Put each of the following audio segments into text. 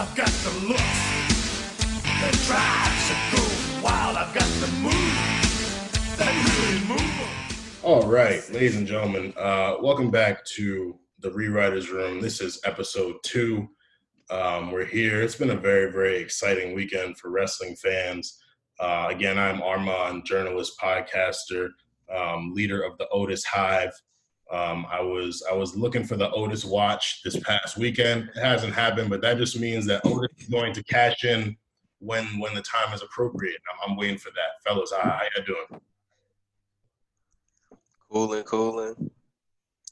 I've got the look that drives a go wild. I've got the move that really move 'em. All right, ladies and gentlemen, uh, welcome back to the Rewriters Room. This is episode two. Um, we're here. It's been a very, very exciting weekend for wrestling fans. Uh, again, I'm Armand, journalist, podcaster, um, leader of the Otis Hive. Um, I was I was looking for the Otis watch this past weekend. It hasn't happened, but that just means that Otis is going to cash in when when the time is appropriate. I'm, I'm waiting for that, fellas. How, how you doing? Coolin', coolin',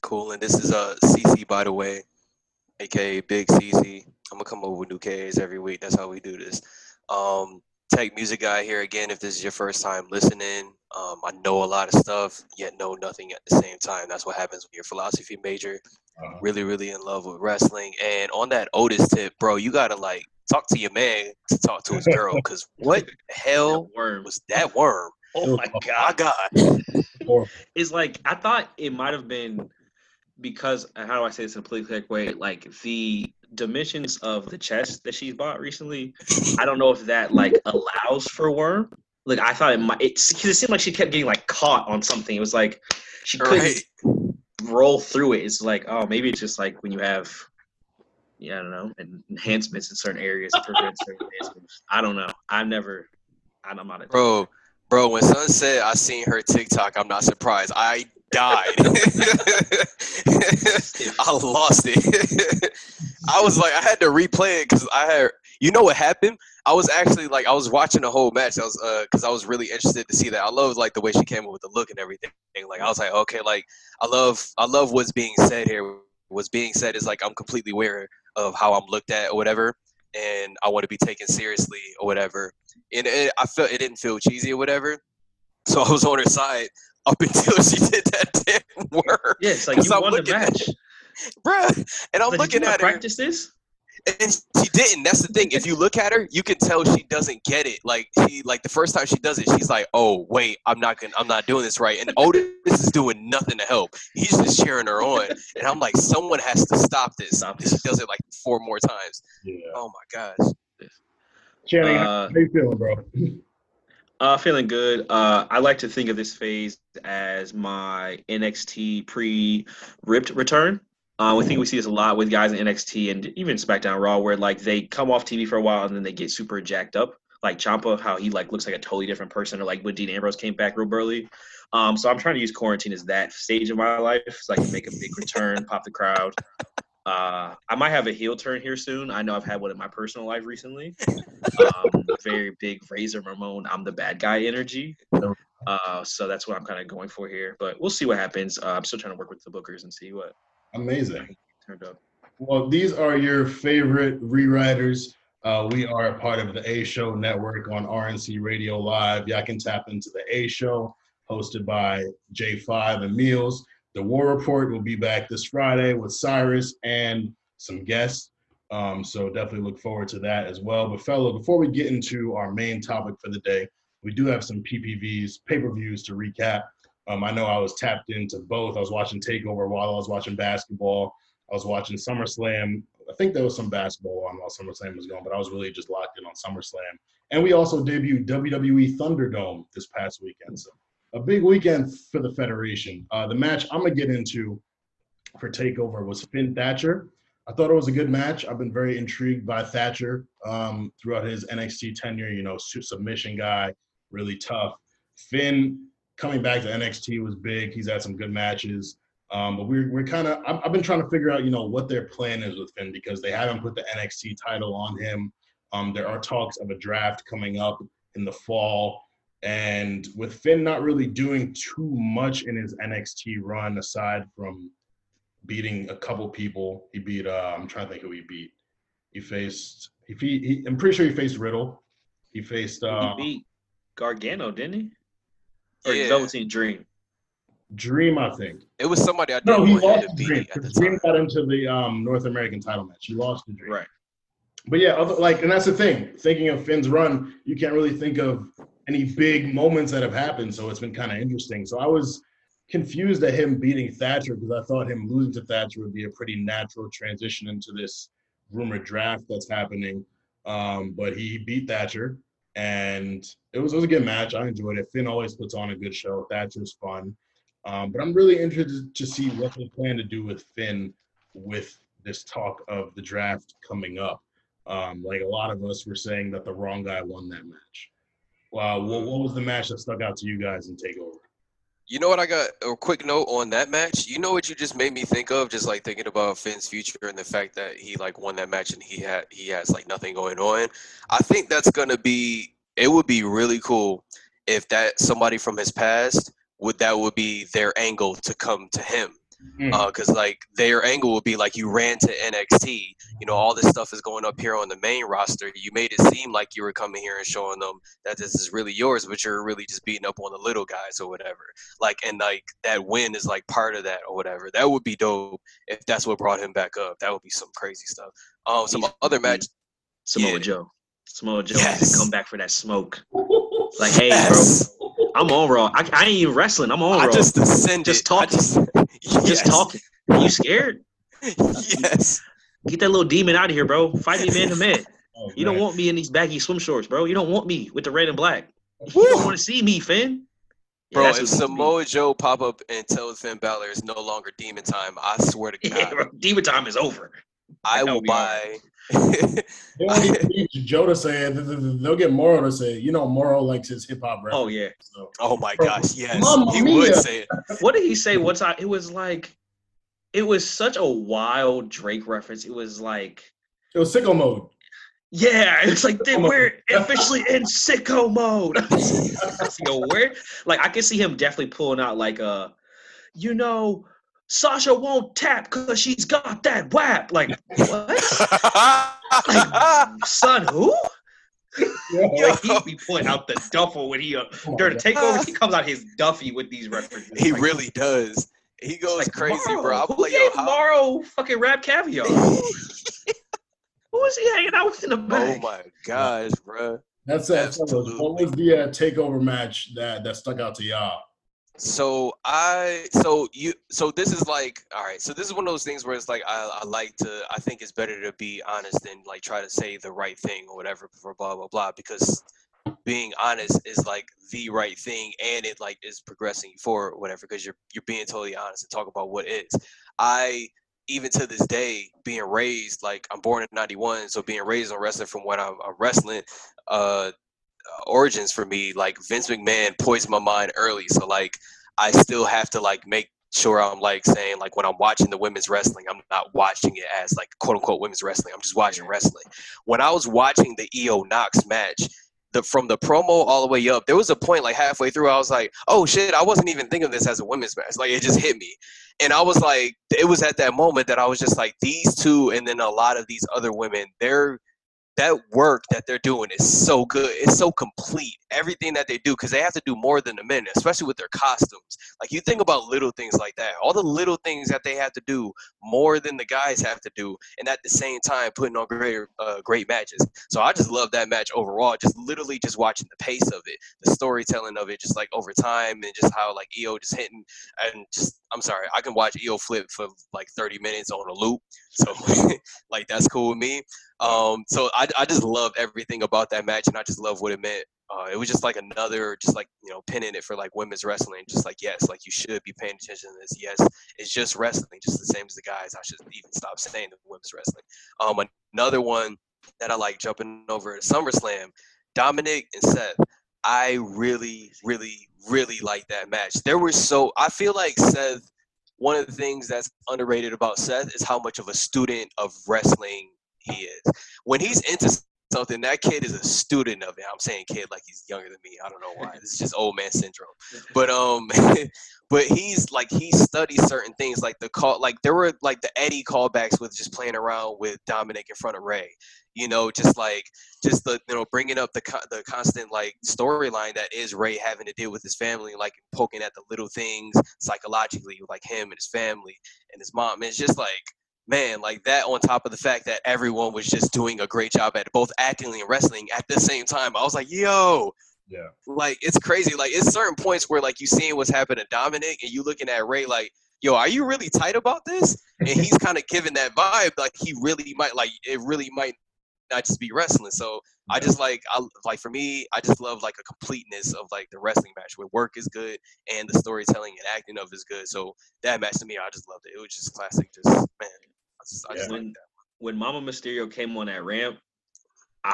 coolin'. This is uh CC by the way, aka Big CC. I'm gonna come over with new Ks every week. That's how we do this. Um, Tech Music Guy here again. If this is your first time listening, um, I know a lot of stuff, yet know nothing at the same time. That's what happens when you're a philosophy major. Uh, Really, really in love with wrestling. And on that Otis tip, bro, you gotta like talk to your man to talk to his girl. Cause what the hell worm. was that worm? Oh my My god! God. It's like I thought it might have been because how do I say this in a politically correct way? Like the dimensions of the chest that she's bought recently. I don't know if that like allows for worm. Like I thought it might. It, it seemed like she kept getting like caught on something. It was like she couldn't Right. roll through it. It's like oh maybe it's just like when you have. Yeah, I don't know, enhancements in certain areas certain enhancements. I don't know. I've never. I'm not a Bro, bro, when Sun said I seen her TikTok, I'm not surprised. I died. I lost it. I was like, I had to replay it because I had, you know what happened? I was actually like, I was watching the whole match. I was, uh, because I was really interested to see that. I love like the way she came up with the look and everything. Like, I was like, okay, like, I love, I love what's being said here. What's being said is like, I'm completely aware of how I'm looked at or whatever, and I want to be taken seriously or whatever and it, I felt it didn't feel cheesy or whatever. So I was on her side up until she did that damn word, Yeah, it's like you I'm won the looking at match. bruh. And I'm Like, looking at her, practice this. and she didn't. That's the thing. If you look at her, you can tell she doesn't get it. Like she, like the first time she does it, she's like, "Oh wait, I'm not gonna, I'm not doing this right." And Otis is doing nothing to help. He's just cheering her on, and I'm like, someone has to stop this. Stop She this. does it like four more times. yeah. Oh my gosh. Channing, how Uh, how you feeling, bro? Uh, feeling good. Uh, I like to think of this phase as my NXT pre-ripped return. Uh, we think we see this a lot with guys in NXT and even SmackDown Raw, where like they come off TV for a while and then they get super jacked up. Like Ciampa, how he like looks like a totally different person, or like when Dean Ambrose came back real burly. Um, so I'm trying to use quarantine as that stage of my life, so I can make a big return, pop the crowd. Uh, I might have a heel turn here soon. I know I've had one in my personal life recently. Um, very big Razor Ramon, I'm the bad guy energy. Uh, so that's what I'm kind of going for here. But we'll see what happens. Uh, I'm still trying to work with the bookers and see what Amazing. turned up. Well, these are your favorite rewriters. Uh, we are a part of the A Show network on RNC Radio Live. Y'all can tap into the A Show, hosted by J5 and Meelz. The War Report will be back this Friday with Cyrus and some guests. Um, so definitely look forward to that as well. But fellow, before we get into our main topic for the day, we do have some PPVs, pay-per-views to recap. Um, I know I was tapped into both. I was watching Takeover while I was watching basketball. I was watching SummerSlam. I think there was some basketball on while SummerSlam was going, but I was really just locked in on SummerSlam. And we also debuted WWE Thunderdome this past weekend. So a big weekend for the Federation. Uh, the match I'm gonna get into for Takeover was Finn Thatcher. I thought it was a good match. I've been very intrigued by Thatcher um, throughout his NXT tenure. You know, submission guy, really tough. Finn coming back to NXT was big. He's had some good matches. Um, but we're, we're kind of, I've, I've been trying to figure out, you know, what their plan is with Finn because they haven't put the NXT title on him. Um, there are talks of a draft coming up in the fall. And with Finn not really doing too much in his NXT run, aside from beating a couple people, he beat, uh, I'm trying to think who he beat. He faced, he, he I'm pretty sure he faced Riddle. He faced, uh, he beat Gargano, didn't he? Or Yeah. Velveteen Dream. Dream, I think. It was somebody I didn't No, he want lost to to Dream. at the 'cause Dream time. got into the um, North American title match. He lost to Dream. Right. But yeah, other, like, and that's the thing. Thinking of Finn's run, you can't really think of any big moments that have happened. So it's been kind of interesting. So I was confused at him beating Thatcher because I thought him losing to Thatcher would be a pretty natural transition into this rumored draft that's happening. Um, but he beat Thatcher, and it was, it was a good match. I enjoyed it. Finn always puts on a good show. Thatcher's fun. Um, but I'm really interested to see what they plan to do with Finn with this talk of the draft coming up. Um, like a lot of us were saying that the wrong guy won that match. Wow, what, what was the match that stuck out to you guys in Takeover? You know what? I got a quick note on that match. You know what you just made me think of? Just like thinking about Finn's future and the fact that he like won that match and he had he has like nothing going on. I think that's gonna be. It would be really cool if that somebody from his past would that would be their angle to come to him Mm. because like their angle would be like you ran to NXT, you know, all this stuff is going up here on the main roster. You made it seem like you were coming here and showing them that this is really yours, but you're really just beating up on the little guys or whatever. Like, and like that win is like part of that or whatever. That would be dope if that's what brought him back up. That would be some crazy stuff. Um, some He's- other match. Samoa Yeah. Joe. Samoa Joe Yes. come back for that smoke. Like, hey, Yes. bro, I'm on Raw. I, I ain't even wrestling. I'm on I Raw. just ascended. Just I talking. Just, Just talking. Are you scared? yes. Get that little demon out of here, bro. Fight me man to man. Oh, You don't want me in these baggy swim shorts, bro. You don't want me with the red and black. You don't want to see me, Finn. Yeah, Bro, that's if what it needs to be. Samoa Joe pop up and tells Finn Balor it's no longer demon time, I swear to God, Yeah, bro, demon time is over. I will we are. buy. They won't even need Joe to say it. Th- th- th- They'll get Moro to say. You know, Moro likes his hip hop rap. Oh yeah. So. oh my gosh, yes, Mamma he mia. would say it. What did he say What's time? It was like, it was such a wild Drake reference. It was like, It was sicko mode. yeah, it's like they, Come on. we're officially in sicko mode. Yo, where? Like I can see him definitely pulling out like a, you know, Sasha won't tap because she's got that whap. Like what? Son, who? Yeah. Like he be pulling out the duffel when he uh, Come on, during the takeover. He comes out his Duffy with these references. he Like, really does. He goes like, crazy, Morrow, bro. I'm Who like, yo, gave Morrow fucking rap caviar? Who was he hanging out with in the back? oh my gosh, bro. That's it. fellas. What was the uh, takeover match that, that stuck out to y'all? So I so you so this is like all right. So this is one of those things where it's like I, I like to I think it's better to be honest than like try to say the right thing or whatever for blah blah blah because being honest is like the right thing and it like is progressing you forward whatever because you're you're being totally honest and talk about what is. I even to this day being raised like I'm born in 91 so being raised on wrestling from what I'm, I'm wrestling uh origins for me like Vince McMahon poisoned my mind early so like I still have to like make sure I'm like saying like when I'm watching the women's wrestling, I'm not watching it as like quote unquote women's wrestling. I'm just watching wrestling. When I was watching the Io Knox match, the from the promo all the way up, there was a point like halfway through I was like, oh shit, I wasn't even thinking of this as a women's match. Like it just hit me. And I was like, it was at that moment that I was just like, these two and then a lot of these other women, they're that work that they're doing is so good. It's so complete. Everything that they do, because they have to do more than the men, especially with their costumes. Like you think about little things like that, all the little things that they have to do more than the guys have to do, and at the same time putting on great, uh, great matches. So I just love that match overall. Just literally just watching the pace of it, the storytelling of it, just like over time, and just how like Io just hitting and just. I'm sorry, I can watch Io flip for like 30 minutes on a loop. So like that's cool with me. Um, so I, I just love everything about that match, and I just love what it meant. Uh, it was just like another, just like you know, pinning it for like women's wrestling. Just like yes, like you should be paying attention to this. Yes, it's just wrestling, just the same as the guys. I should even stop saying the women's wrestling. Um, another one that I like jumping over to SummerSlam, Dominic and Seth. I really, really, really like that match. There were so I feel like Seth. One of the things that's underrated about Seth is how much of a student of wrestling he is. When he's into something, that kid is a student of it. I'm saying kid like he's younger than me. I don't know why. This is just old man syndrome. But um, but he's like he studies certain things like the call like there were like the Eddie callbacks with just playing around with Dominic in front of Ray. You know, just like just the you know bringing up the the constant like storyline that is Ray having to deal with his family, like poking at the little things psychologically, like him and his family and his mom. It's just like man, like that on top of the fact that everyone was just doing a great job at both acting and wrestling at the same time. I was like, yo, Yeah. like it's crazy. Like it's certain points where like you seeing what's happening to Dominic and you looking at Ray like yo, are you really tight about this? And he's kind of giving that vibe, like he really might, like it really might not just be wrestling. So I just like, I like for me, I just love like a completeness of like the wrestling match where work is good and the storytelling and acting of is good. So that match to me, I just loved it. It was just classic. Just man, I just, I just Yeah. like When that. when Mama Mysterio came on that ramp,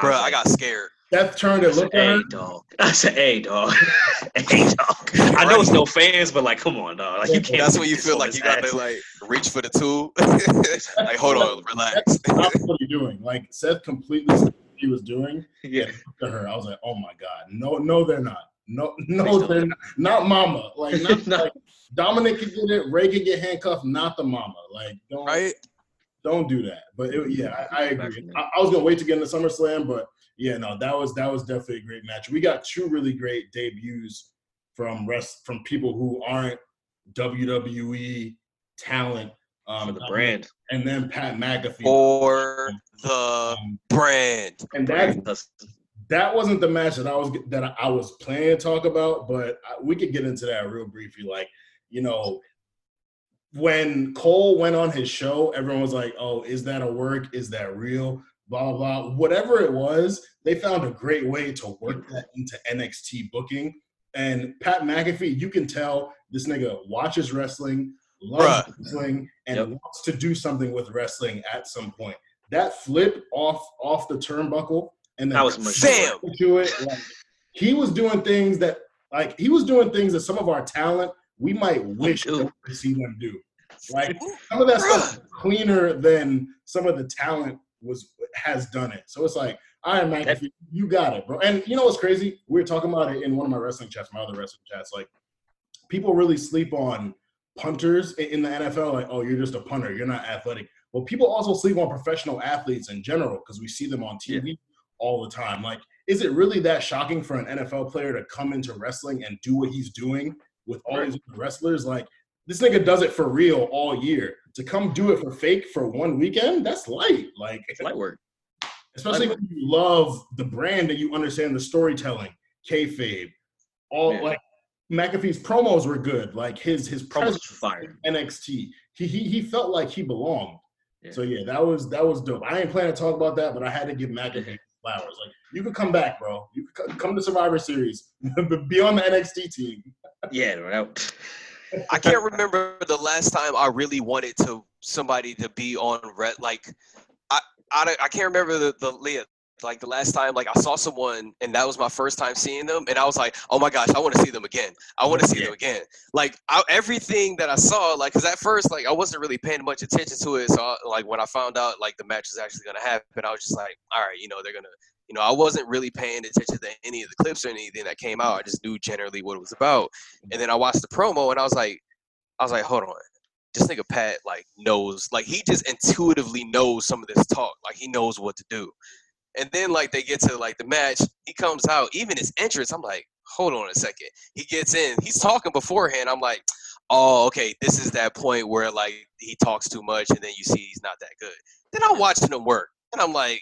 Bro, was I got scared. Seth turned I and looked at "Hey, her. dog." I said, "Hey, dog. hey, dog." I know it's no fans, but like, come on, dog. Like, you can't. That's put when you feel like you got to like reach for the tool. like, hold on, relax. That's what you're doing. Like Seth completely stopped what he was doing Yeah, at her. I was like, oh my god, no, no, they're not. No, no, don't. they're not. Not Mama. Like, not, No. like Dominic could get it. Ray could get handcuffed. Not the Mama. Like, don't right? don't do that. But it, yeah, I, I agree. I, I was gonna wait to get into SummerSlam, but yeah, no, that was that was definitely a great match. We got two really great debuts from rest from people who aren't WWE talent. For Um, the brand. and then Pat McAfee. For the Um, brand. and that That's- that wasn't the match that I was that I was planning to talk about, but I, we could get into that real briefly. Like, you know, when Cole went on his show, everyone was like, "Oh, is that a work? Is that real?" Blah blah blah. Whatever it was, they found a great way to work that into NXT booking. And Pat McAfee, you can tell this nigga watches wrestling, loves wrestling, and Yep. wants to do something with wrestling at some point. That flip off off the turnbuckle and then That was. Bam! to it. Like, he was doing things that, like, he was doing things that some of our talent we might wish we see them do. Like some of that stuff is cleaner than some of the talent was has done it. So it's like, all right, Mike, That- you got it, bro. And you know what's crazy? We were talking about it in one of my wrestling chats, my other wrestling chats. Like, people really sleep on punters in the NFL. Like, oh, you're just a punter, you're not athletic. Well, people also sleep on professional athletes in general because we see them on TV all the time. Like, is it really that shocking for an NFL player to come into wrestling and do what he's doing with all these wrestlers? Like, this nigga does it for real all year. To come do it for fake for one weekend, that's light. Like, It's light work. especially when you love the brand and you understand the storytelling, kayfabe, all Yeah. like McAfee's promos were good. Like his his Promos presence fire. NXT, he he he felt like he belonged. Yeah. So yeah, that was that was dope. I ain't planning to talk about that, but I had to give McAfee flowers. Like you could come back, bro. You could come to Survivor Series, but be on the NXT team. Yeah, no, that, I can't remember the last time I really wanted to somebody to be on red. Like, I I, I can't remember the the Leah. Like the last time, like I saw someone, and that was my first time seeing them, and I was like, "Oh my gosh, I want to see them again! I want to see Yeah. them again!" Like I, everything that I saw, like, cause at first, like I wasn't really paying much attention to it. So, I, like when I found out, like the match was actually gonna happen, I was just like, "All right, you know, they're gonna you know, I wasn't really paying attention to any of the clips or anything that came out. I just knew generally what it was about. And then I watched the promo and I was like, I was like, hold on. This nigga Pat like knows, like he just intuitively knows some of this talk. Like he knows what to do. And then like they get to like the match, he comes out, even his entrance, I'm like, hold on a second. He gets in, he's talking beforehand. I'm like, oh, okay, this is that point where like he talks too much and then you see he's not that good. Then I'm watching him work and I'm like,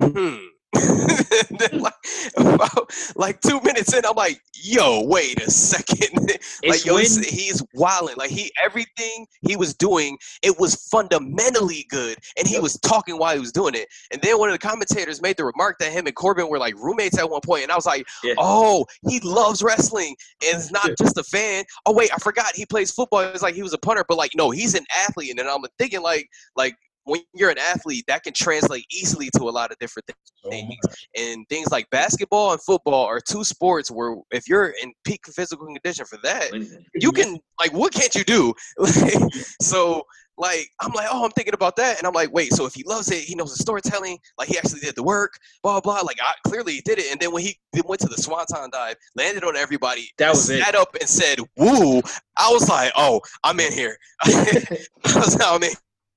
hmm. like about like two minutes in, I'm like, yo, wait a second. like yo, when- he's wilding. Like he everything he was doing, it was fundamentally good. And he was talking while he was doing it. And then one of the commentators made the remark that him and Corbin were like roommates at one point, And I was like, Yeah. oh, he loves wrestling. And it's not Yeah. just a fan. Oh, wait, I forgot he plays football. It was like he was a punter, but like, no, he's an athlete. And then I'm thinking like, like when you're an athlete, that can translate easily to a lot of different things much. and things like basketball and football are two sports where if you're in peak physical condition for that, you can like what can't you do? So like I'm like, oh, I'm thinking about that, and I'm like, wait, so if he loves it, he knows the storytelling, like he actually did the work, blah blah. Like I clearly he did it, and then when he went to the swanton dive, landed on everybody, That was it. sat up and said, "Woo!" I was like, oh, I'm in here. I was like, I'm in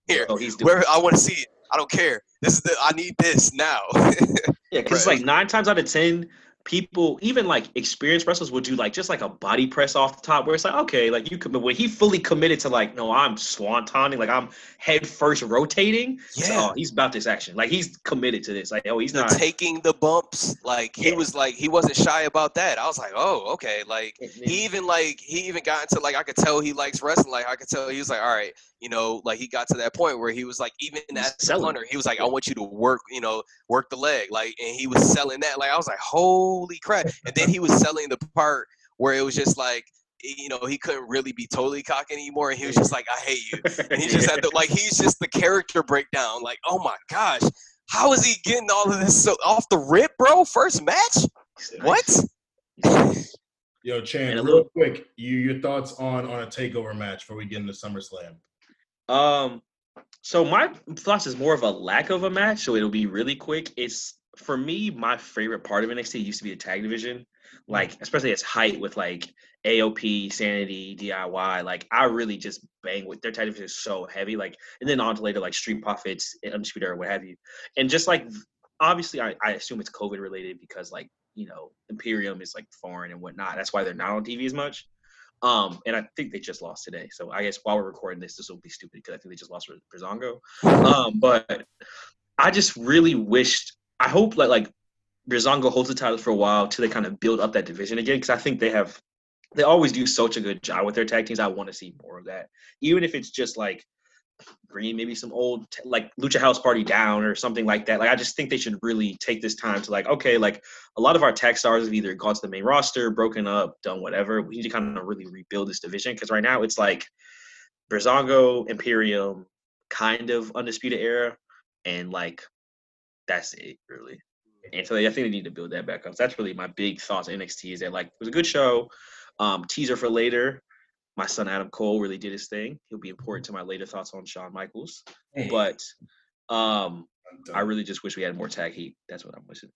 here. Oh, he's doing. Where I want to see it. I don't care. This is the I need this now. Yeah, because Right. like nine times out of ten, people, even like experienced wrestlers, will do like just like a body press off the top, where it's like, okay, like you could, but when he fully committed to like, no, I'm swantoning, like I'm head first rotating. Yeah. oh, he's about this action. Like he's committed to this. Like, oh, he's not. taking the bumps, like he Yeah. was like he wasn't shy about that. I was like, oh, okay. Like he even like he even got into like I could tell he likes wrestling. Like I could tell he was like, all right, you know, like he got to that point where he was like, even as a selling. he was like, I want you to work, you know, work the leg, like, and he was selling that. Like I was like, holy crap! And then he was selling the part where it was just like. You know, he couldn't really be totally cock anymore, and he was just like, "I hate you." And he just had to like he's just the character breakdown. Like, oh my gosh, how is he getting all of this so off the rip, bro? First match? What? Yo, Chan, real little- quick, you your thoughts on on a takeover match before we get into SummerSlam? Um, so my thoughts is more of a lack of a match, so it'll be really quick. It's for me, my favorite part of NXT used to be the tag division, like especially its height with like AOP, Sanity, DIY. Like I really just bang with their tag division is so heavy. Like and then on to later like Street Profits, Undisputed or what have you, and just like obviously I, I assume it's COVID related because like you know Imperium is like foreign and whatnot. That's why they're not on TV as much. Um, and I think they just lost today. So I guess while we're recording this, this will be stupid because I think they just lost for Breezango. Um, but I just really wished. I hope that like Breezango holds the title for a while till they kind of build up that division again because I think they have. They always do such a good job with their tag teams. I want to see more of that, even if it's just like bringing maybe some old like Lucha House Party down or something like that. Like I just think they should really take this time to like okay, like a lot of our tag stars have either gone to the main roster, broken up, done whatever. We need to kind of really rebuild this division because right now it's like Breezango, Imperium, kind of undisputed era, and like that's it really. And so I think they need to build that back up. So that's really my big thoughts on NXT is that like it was a good show. Um, teaser for later. My son Adam Cole really did his thing. He'll be important to my later thoughts on Shawn Michaels. But um, I really just wish we had more tag heat. That's what I'm wishing.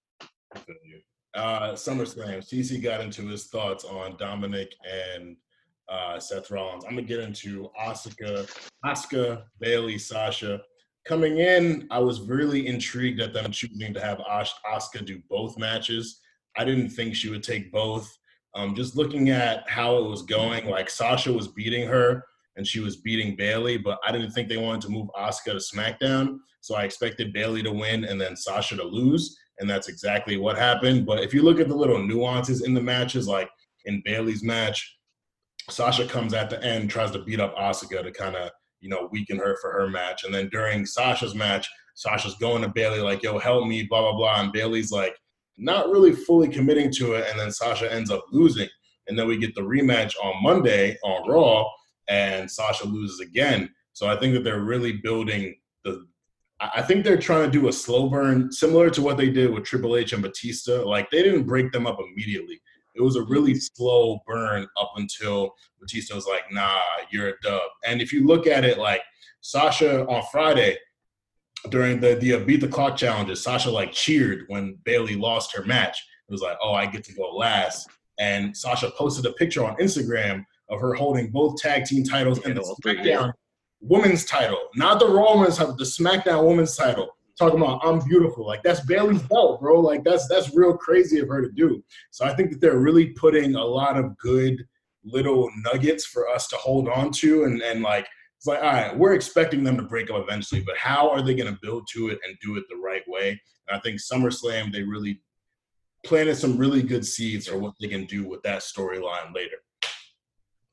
feel you. Uh, SummerSlam. CC got into his thoughts on Dominic and uh, Seth Rollins. I'm gonna get into Asuka, Asuka, Bayley, Sasha. Coming in, I was really intrigued at them choosing to have As- Asuka do both matches. I didn't think she would take both. Um, just looking at how it was going, like Sasha was beating her and she was beating Bayley, but I didn't think they wanted to move Asuka to SmackDown. So I expected Bayley to win and then Sasha to lose and that's exactly what happened. But if you look at the little nuances in the matches, like in Bayley's match, Sasha comes at the end, tries to beat up Asuka to kind of you know weaken her for her match, and then during Sasha's match, Sasha's going to Bayley like, "Yo, help me," blah blah blah, and Bayley's like not really fully committing to it, and then Sasha ends up losing, and then we get the rematch on Monday on Raw, and Sasha loses again. So I think that they're really building the I think they're trying to do a slow burn, similar to what they did with Triple H and Batista. Like they didn't break them up immediately. It was a really mm-hmm. slow burn up until Batista was like, "Nah, you're a dub." And if you look at it, like Sasha on Friday during the the beat the clock challenges, Sasha like cheered when Bayley lost her match. It was like, "Oh, I get to go last." And Sasha posted a picture on Instagram of her holding both tag team titles and the Yeah, all three, yeah. SmackDown women's title, not the Raw women's title, the SmackDown women's title. Talking about I'm beautiful, like that's Bayley's belt, bro. Like that's that's real crazy of her to do. So I think that they're really putting a lot of good little nuggets for us to hold on to, and and like it's like all right, we're expecting them to break up eventually, but how are they going to build to it and do it the right way? And I think SummerSlam they really planted some really good seeds for what they can do with that storyline later.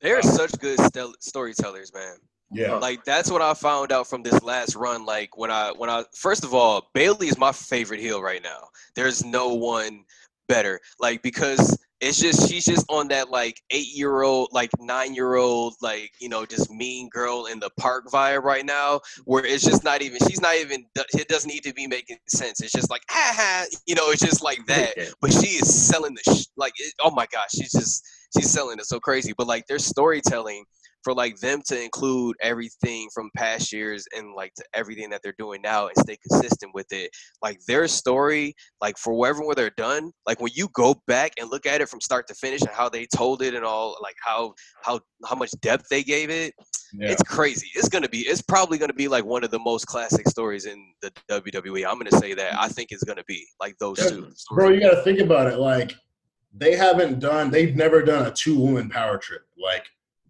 They're um, such good storytellers, man. Yeah, Like that's what I found out from this last run. Like when I when I first of all, Bayley is my favorite heel right now. There's no one better. Like because it's just she's just on that like eight year old, like nine year old, like you know, just mean girl in the park vibe right now. Where it's just not even she's not even it doesn't need to be making sense. It's just like ha ha, you know, it's just like that. But she is selling the sh- like it, oh my gosh, she's just she's selling it so crazy. But like their storytelling for like them to include everything from past years and like to everything that they're doing now and stay consistent with it like their story like for wherever where they're done like when you go back and look at it from start to finish and how they told it and all like how how how much depth they gave it yeah. it's crazy it's gonna be it's probably gonna be like one of the most classic stories in the wwe i'm gonna say that i think it's gonna be like those two Bro, you got to think about it. Like they haven't done. They've never done a two woman power trip like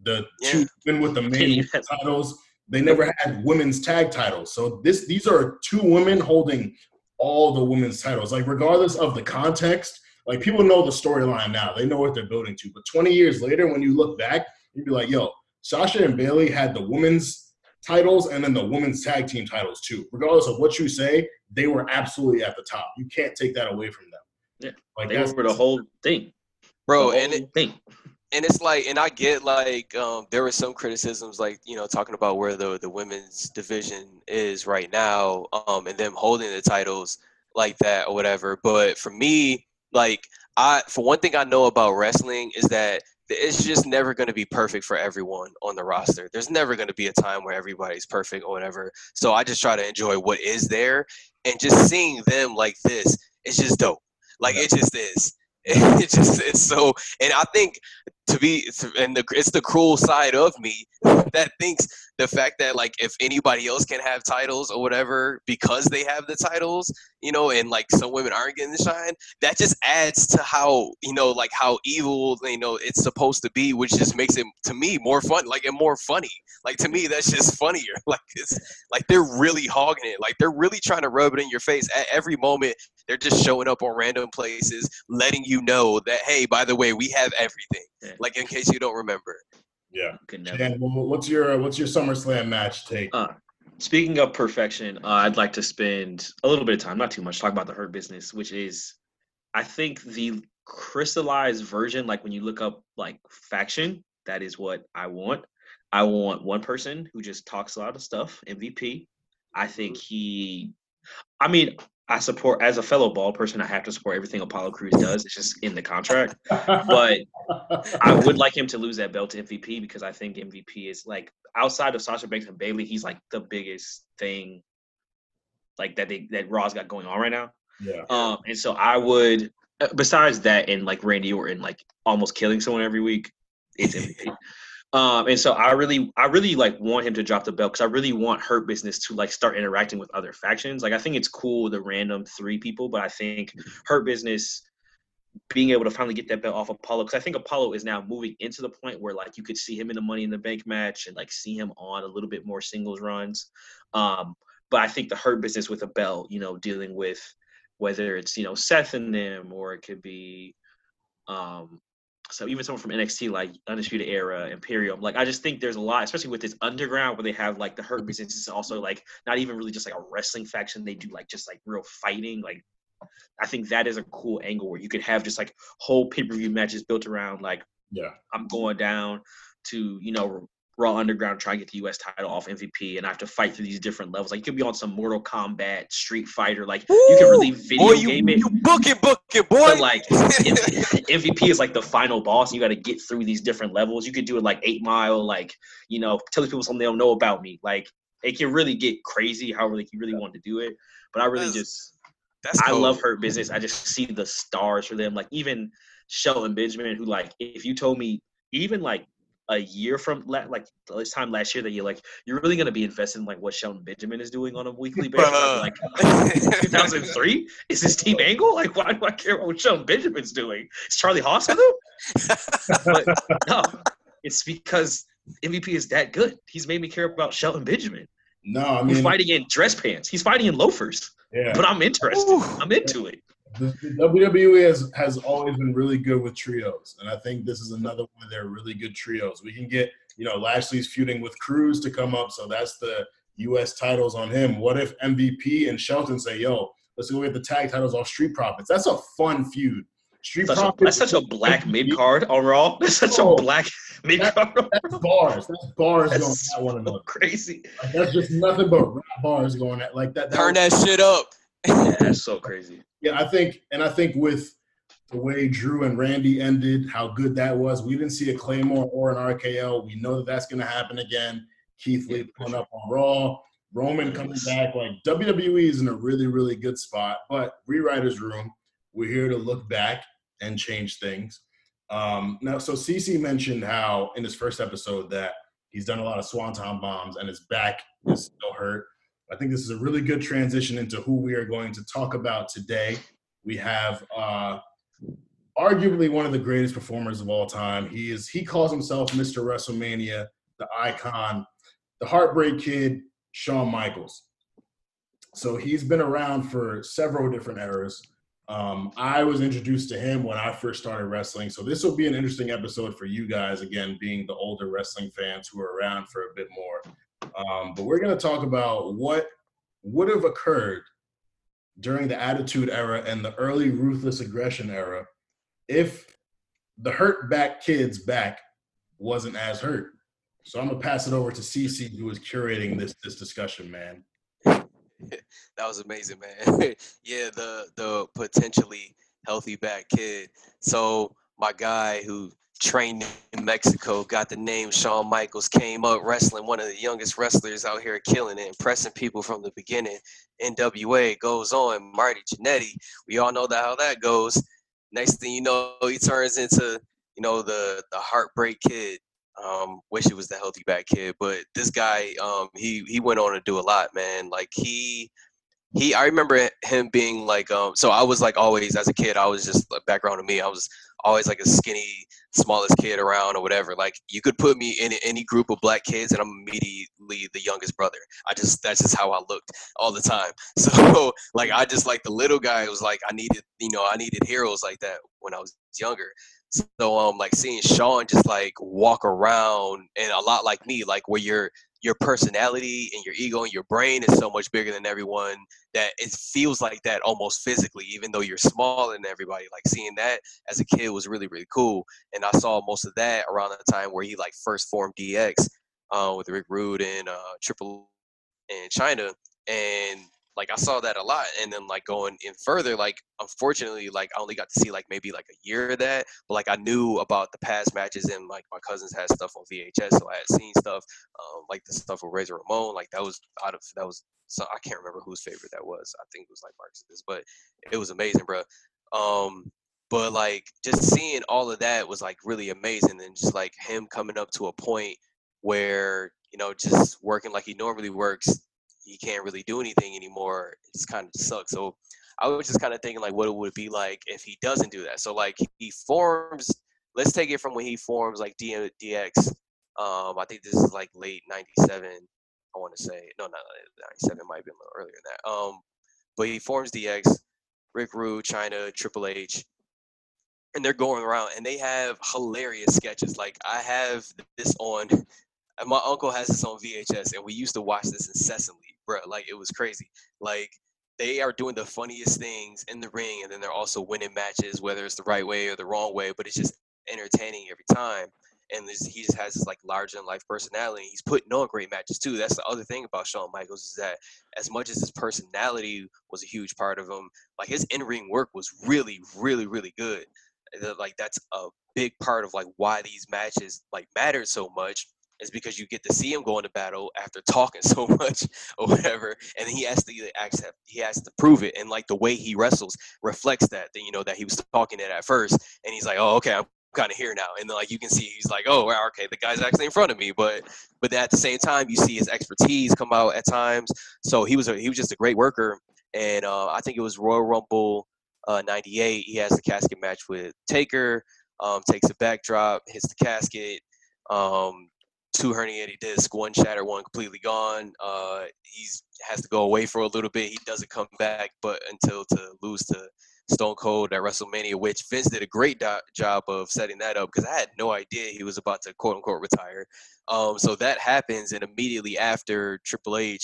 the Yeah. two women with the main titles. They never had women's tag titles. So this these are two women holding all the women's titles. Like regardless of the context, like people know the storyline now. They know what they're building to. But 20 years later, when you look back, you'd be like, yo, Sasha and Bayley had the women's titles and then the women's tag team titles too. Regardless of what you say, they were absolutely at the top. You can't take that away from them. Yeah. Like They that's were the whole thing. bro. The And it, thing. And it's like and i get like um there were some criticisms like you know talking about where the the women's division is right now um and them holding the titles like that or whatever. But for me like i for one thing i know about wrestling is that it's just never going to be perfect for everyone on the roster. There's never going to be a time where everybody's perfect or whatever. So i just try to enjoy what is there and just seeing them like this it's just dope. Like it just is. It just it's so and i think to be and the, it's the cruel side of me that thinks the fact that like if anybody else can have titles or whatever because they have the titles you know and like some women aren't getting the shine that just adds to how you know like how evil you know it's supposed to be which just makes it to me more fun like and more funny. Like to me that's just funnier. Like it's like they're really hogging it. Like they're really trying to rub it in your face at every moment. They're just showing up on random places letting you know that hey by the way we have everything. Yeah. Like in case you don't remember yeah. Could never. What's your what's your SummerSlam match take? Uh, speaking of perfection, uh, I'd like to spend a little bit of time, not too much, talk about the hurt business, which is, I think, the crystallized version. Like when you look up like faction, that is what I want. I want one person who just talks a lot of stuff. MVP. I think he. I mean, I support as a fellow ball person. I have to support everything Apollo Crews does. It's just in the contract. But I would like him to lose that belt to MVP because I think MVP is like outside of Sasha Banks and Bayley, he's like the biggest thing like that they that Raw's got going on right now. yeah. Um, and so I would uh, besides that and like Randy Orton like almost killing someone every week, it's MVP. Um, and so I really I really like want him to drop the belt because I really want Hurt Business to like start interacting with other factions. Like I think it's cool the random three people, but I think Hurt Business being able to finally get that belt off Apollo because I think Apollo is now moving into the point where like you could see him in the Money in the Bank match and like see him on a little bit more singles runs. Um, but I think the Hurt Business with a belt, you know, dealing with whether it's you know Seth and them or it could be um so even someone from NXT like Undisputed Era, Imperium, like I just think there's a lot, especially with this underground where they have like the Hurt Business is also like not even really just like a wrestling faction. They do like just like real fighting. Like I think that is a cool angle where you could have just like whole pay per view matches built around like Yeah. I'm going down to you know Raw Underground try to get the U.S. title off MVP, and I have to fight through these different levels. Like you could be on some Mortal Kombat, Street Fighter, like you can really video boy, you, game it. you book it, book it, boy. But like MVP is like the final boss. You got to get through these different levels. You could do it like Eight Mile, like you know, telling people something they don't know about me. Like it can really get crazy. However, like you really want to do it. But I really That's- just That's I cool. love Hurt Business. I just see the stars for them. Like even Shelton Benjamin, who like if you told me even like a year from la- like this time last year that you're like you're really gonna be invested in like what Shelton Benjamin is doing on a weekly basis. I'd like 2003 is this Team Angle? Like why do I care what Shelton Benjamin's doing? Is Charlie Haas with him? but no, it's because MVP is that good. He's made me care about Shelton Benjamin. No, I He's fighting in dress pants. He's fighting in loafers. yeah. But I'm interested. Ooh. I'm into it. The, the WWE has, has always been really good with trios, and I think this is another one of their really good trios. We can get, you know, Lashley's feuding with Crews to come up, so that's the U.S. titles on him. What if MVP and Shelton say, "Yo, let's go get the tag titles off Street Profits"? That's a fun feud. Street Such a, Profits. that's such a black mid card on Raw. That's such Oh. a black mid card. That's bars. That's bars going That's at one so another. crazy. Like, that's just nothing but rap bars going at like that. that Turn that shit up. Yeah, that's so crazy. Yeah, I think, and I think with the way Drew and Randy ended, how good that was. We didn't see a Claymore or an RKO. We know that that's going to happen again. Keith Lee pulling up on Raw, Roman coming back. Like WWE is in a really, really good spot. But rewriters room, we're here to look back and change things. Um, now, so CC mentioned how in his first episode that he's done a lot of swanton bombs and his back is still hurt. I think this is a really good transition into who we are going to talk about today. We have uh, arguably one of the greatest performers of all time. He is he calls himself Mr. WrestleMania, the icon, the Heartbreak Kid, Shawn Michaels. So he's been around for several different eras. Um, I was introduced to him when I first started wrestling. So this will be an interesting episode for you guys, again, being the older wrestling fans who are around for a bit more. Um, but we're going to talk about what would have occurred during the Attitude Era and the early Ruthless Aggression Era if the hurt back kids back wasn't as hurt. So I'm gonna pass it over to CC, who is curating this this discussion, man. that was amazing, man. yeah, the the potentially healthy back kid. So my guy who trained in Mexico, got the name Shawn Michaels, came up wrestling, one of the youngest wrestlers out here killing it, impressing people from the beginning. NWA goes on, Marty Jannetty. We all know that how that goes. Next thing you know, he turns into, you know, the the heartbreak kid. Um, wish it was the healthy back kid, but this guy, um, he he went on to do a lot, man. Like he he I remember him being like um so I was like always as a kid I was just like background to me I was always like a skinny smallest kid around or whatever like you could put me in any group of black kids and I'm immediately the youngest brother. I just that's just how I looked all the time. So like I just like the little guy was like I needed you know I needed heroes like that when I was younger. So um like seeing Shawn just like walk around and a lot like me like where you're your personality and your ego and your brain is so much bigger than everyone that it feels like that almost physically, even though you're smaller than everybody. Like seeing that as a kid was really, really cool. And I saw most of that around the time where he like first formed DX uh, with Rick Rude and uh, Triple and Chyna. And like I saw that a lot. And then like going in further, like unfortunately, like I only got to see like maybe like a year of that. But like I knew about the past matches and like my cousins had stuff on VHS, so I had seen stuff um, like the stuff with Razor Ramon. Like that was out of that was so I can't remember whose favorite that was. I think it was like Marcus's, but it was amazing, bro. Um, but like just seeing all of that was like really amazing, and just like him coming up to a point where you know just working like he normally works he can't really do anything anymore. It's kind of sucks. So I was just kind of thinking like, what it would be like if he doesn't do that. So like he forms. Let's take it from when he forms like DX. Um, I think this is like late '97. I want to say no, not '97. Might be a little earlier than that. Um, but he forms DX. Rick Rude, Chyna, Triple H, and they're going around and they have hilarious sketches. Like I have this on my uncle has this on VHS, and we used to watch this incessantly bro, like it was crazy. Like they are doing the funniest things in the ring, and then they're also winning matches, whether it's the right way or the wrong way. But it's just entertaining every time. And this, he just has this like larger than life personality. He's putting on great matches too. That's the other thing about Shawn Michaels is that as much as his personality was a huge part of him, like his in ring work was really, really, really good. Like that's a big part of like why these matches like mattered so much is because you get to see him go into battle after talking so much or whatever, and he has to accept, he has to prove it, and like the way he wrestles reflects that. That you know that he was talking it at first, and he's like, oh okay, I'm kind of here now, and then like you can see he's like, oh okay, the guy's actually in front of me, but but at the same time you see his expertise come out at times. So he was a, he was just a great worker, and uh, I think it was Royal Rumble uh, '98. He has the casket match with Taker. Um, takes a backdrop, hits the casket. Um, two herniated disc, one shattered, one completely gone. Uh, he's has to go away for a little bit. He doesn't come back, but until to lose to Stone Cold at WrestleMania, which Vince did a great do- job of setting that up because I had no idea he was about to quote unquote retire. Um, so that happens, and immediately after Triple H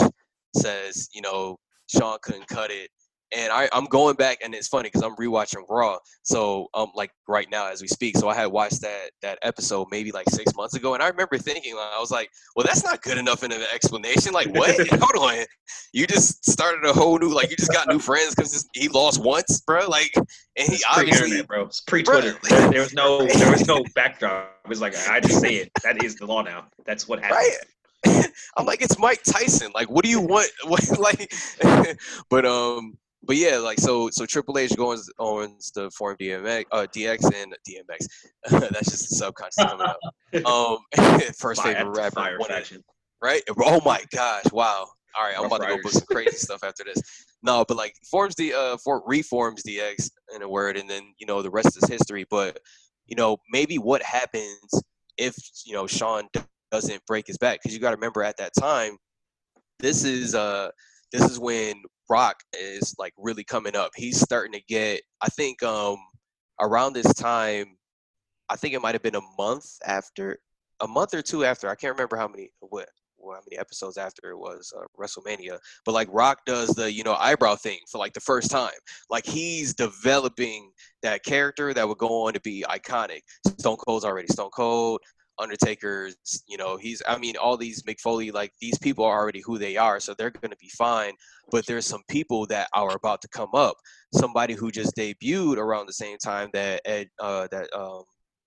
says, you know, Shawn couldn't cut it and I, I'm going back, and it's funny because I'm rewatching Raw. So, um, like right now as we speak, so I had watched that that episode maybe like six months ago, and I remember thinking, like, I was like, well, that's not good enough in an explanation. Like, what? Hold on, you just started a whole new, like, you just got new friends because he lost once, bro. Like, and he It's obviously, bro. It's pre-Twitter. Bro. There, there was no, there was no backdrop. It was like I just say it. That is the law now. That's what happened. right? I'm like, it's Mike Tyson. Like, what do you want? What, like, but um, but yeah, like so so Triple H goes owns the form DMX, uh, DX and DMX. That's just the subconscious coming out. Um, first Fire- favorite rapper, fire one of- faction. right? Oh my gosh, wow. All right, I'm about to go book some crazy stuff after this. No, but like forms the uh for reforms DX in a word, and then you know the rest is history. But you know maybe what happens if you know Shawn d- doesn't break his back because you got to remember at that time, this is uh this is when Brock is like really coming up. He's starting to get. I think um around this time, I think it might have been a month after, a month or two after. I can't remember how many what well, how many episodes after it was uh, WrestleMania. But like Rock does the you know eyebrow thing for like the first time. Like he's developing that character that would go on to be iconic. Stone Cold's already Stone Cold. Undertaker's, you know, he's, I mean, all these Mick Foley, like these people are already who they are, so they're going to be fine. But there's some people that are about to come up. Somebody who just debuted around the same time that Ed, uh, that um,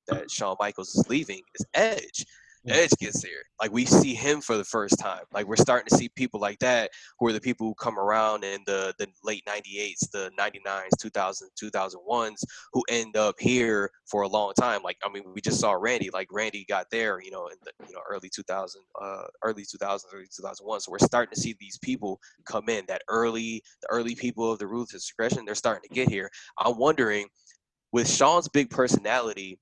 that Shawn Michaels is leaving is Edge. Edge gets there. Like we see him for the first time. Like we're starting to see people like that who are the people who come around in the, the late 98s, the 99s, 2000s, 2001s, who end up here for a long time. Like, I mean, we just saw Randy. Like Randy got there, you know, in the you know early 2000, uh, early 2000s, early 2001. So we're starting to see these people come in. That early, the early people of the Ruthless Aggression, they're starting to get here. I'm wondering, with Shawn's big personality,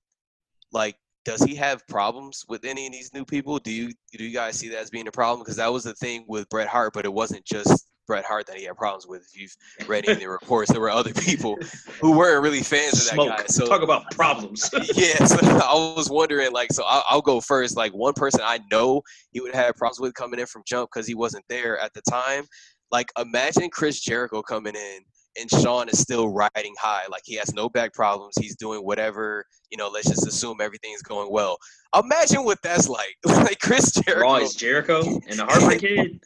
like does he have problems with any of these new people? Do you do you guys see that as being a problem? Because that was the thing with Bret Hart, but it wasn't just Bret Hart that he had problems with. If you've read any of the reports, there were other people who weren't really fans of that Smoke. guy. So Talk about problems. yeah, so I was wondering, like, so I'll, I'll go first. Like, one person I know he would have problems with coming in from Jump because he wasn't there at the time. Like, imagine Chris Jericho coming in and Shawn is still riding high. Like, he has no back problems. He's doing whatever, you know, let's just assume everything's going well. Imagine what that's like. like, Chris Jericho. Raw is Jericho and the Heartbreak Kid.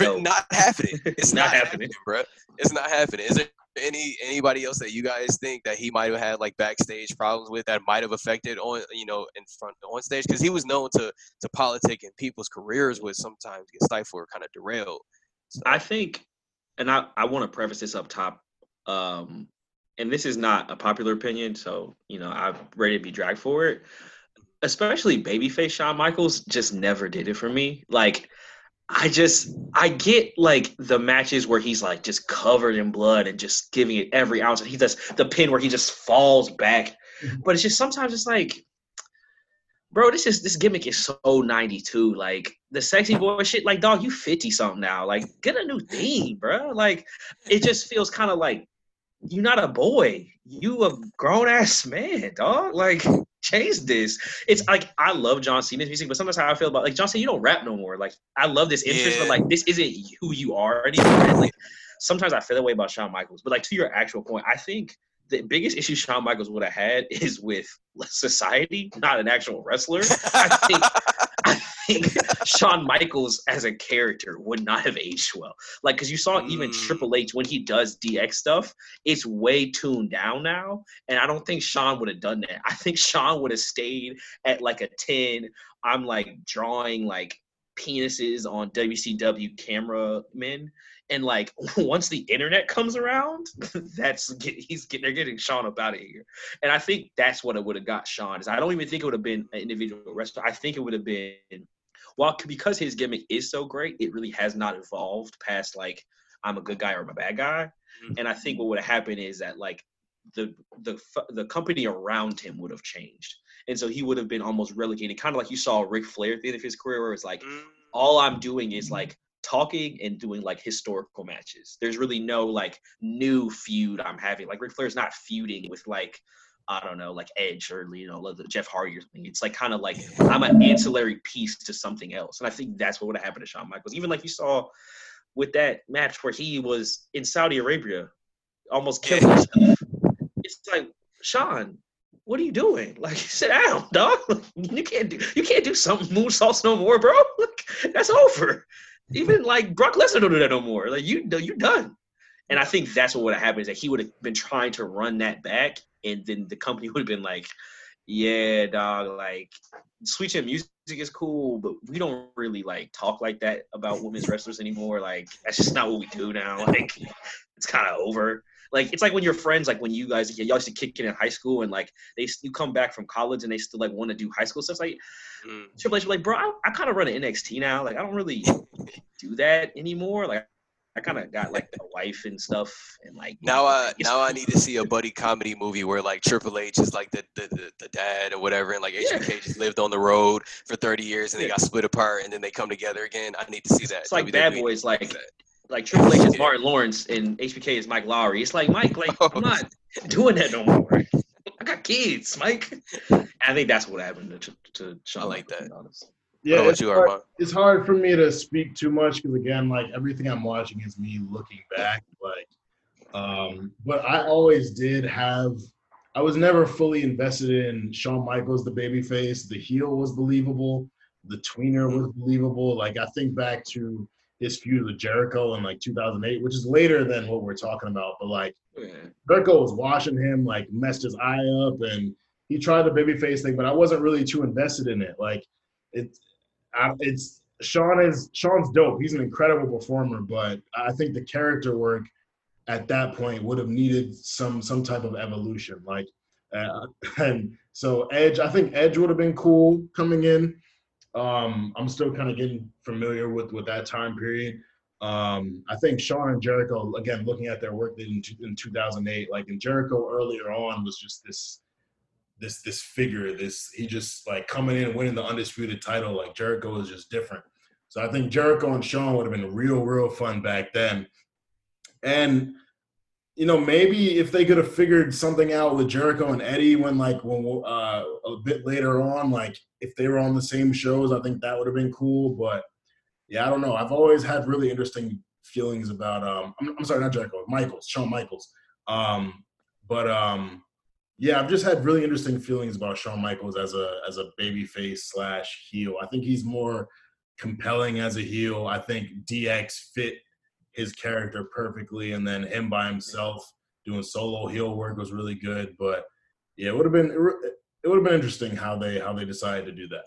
No. Not happening. It's Not not, happening. happening, bro. It's not happening. Is there any anybody else that you guys think that he might have had like backstage problems with that might have affected on you know in front on stage because he was known to to politic and people's careers would sometimes get stifled or kind of derailed. So, I think, and I, I want to preface this up top, um, and this is not a popular opinion, so you know I'm ready to be dragged for it. Especially babyface Shawn Michaels just never did it for me. Like, I just I get like the matches where he's like just covered in blood and just giving it every ounce, and he does the pin where he just falls back. But it's just sometimes it's like, bro, this is this gimmick is so 92. Like the sexy boy shit, like dog, you 50 something now. Like get a new theme, bro. Like it just feels kind of like you're not a boy. You a grown ass man, dog. Like change this. It's like I love John Cena's music, but sometimes how I feel about like John Cena, you don't rap no more. Like I love this interest, but like this isn't who you are anymore. Like sometimes I feel that way about Shawn Michaels. But like to your actual point, I think the biggest issue Shawn Michaels would have had is with society, not an actual wrestler. I think think Shawn Michaels as a character would not have aged well. Like, because you saw even Mm. Triple H when he does DX stuff, it's way tuned down now. And I don't think Shawn would have done that. I think Shawn would have stayed at like a 10. I'm like drawing like penises on WCW cameramen. And like once the internet comes around, that's get, he's getting they're getting Shawn up out of here. And I think that's what it would have got Shawn Is I don't even think it would have been an individual wrestler. I think it would have been well because his gimmick is so great, it really has not evolved past like I'm a good guy or I'm a bad guy. Mhm. And I think what would have happened is that like the the the company around him would have changed, and so he would have been almost relegated, kind of like you saw Ric Flair at the end of his career, where it's like Mm, all I'm doing is like talking and doing like historical matches. There's really no like new feud I'm having. Like Ric Flair's not feuding with like I don't know, like Edge or you know, like Jeff Hardy or something. It's like kind of like I'm an ancillary piece to something else. And I think that's what would have happened to Shawn Michaels. Even like you saw with that match where he was in Saudi Arabia, almost killing himself. It's like Shawn, what are you doing? Like, sit down, dog. You can't do you can't do something moonsaults no more, bro. Like, that's over. Even like Brock Lesnar don't do that no more. Like you, you're done. And I think that's what would have happened is that he would have been trying to run that back, and then the company would have been like, "Yeah, dog. Like, Sweet Chin Music is cool, but we don't really like talk like that about women's wrestlers anymore. Like, that's just not what we do now. Like, it's kind of over." Like it's like when your friends, like when you guys, y'all used to kick it in high school, and like they, you come back from college and they still like want to do high school stuff. It's like mm. Triple H like, bro, I, I kind of run an NXT now. Like, I don't really do that anymore. Like, I kind of got like a wife and stuff, and like Now I now I need to see a buddy comedy movie where like Triple H is like the the, the, the dad or whatever, and like Yeah. HBK just lived on the road for 30 years and they got split apart and then they come together again. I need to see that. It's like WWE Bad Boys, like like Triple H is Yeah. Martin Lawrence and HBK is Mike Lowrey. It's like Mike, like. I'm not doing that no more. I got kids, Mike. I think that's what happened to to Shawn. I like that. To be honest. Yeah, it's hard, it's hard for me to speak too much because again, like everything I'm watching is me looking back. Like, um, but I always did have. I was never fully invested in Shawn Michaels, the babyface. The heel was believable. The tweener was believable. Like I think back to his feud with Jericho in like 2008, which is later than what we're talking about. But like Yeah. Jericho was watching him, like messed his eye up, and he tried the babyface thing, but I wasn't really too invested in it. Like it, it's Shawn is Shawn's dope. He's an incredible performer, but I think the character work at that point would have needed some some type of evolution. Like, uh, and so Edge, I think Edge would have been cool coming in. Um, I'm still kind of getting familiar with with that time period. Um, I think Shawn and Jericho, again, looking at their work in, in 2008, like in Jericho earlier on was just this, this, this figure, this, he just like coming in winning the undisputed title. Like Jericho is just different. So I think Jericho and Shawn would have been real, real fun back then. And, you know, maybe if they could have figured something out with Jericho and Eddie when like, when, uh, a bit later on, like if they were on the same shows, I think that would have been cool. But, yeah, I don't know. I've always had really interesting feelings about um I'm, I'm sorry, not Jericho, Michaels, Shawn Michaels. Um, but um yeah, I've just had really interesting feelings about Shawn Michaels as a as a babyface slash heel. I think he's more compelling as a heel. I think DX fit his character perfectly, and then him by himself doing solo heel work was really good. But yeah, it would have been it would have been interesting how they how they decided to do that.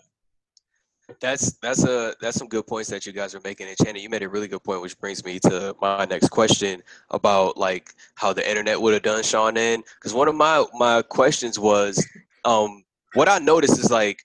That's that's a that's some good points that you guys are making. And Channing, you made a really good point, which brings me to my next question about like how the internet would have done Shawn in. Because one of my my questions was, um, what I noticed is like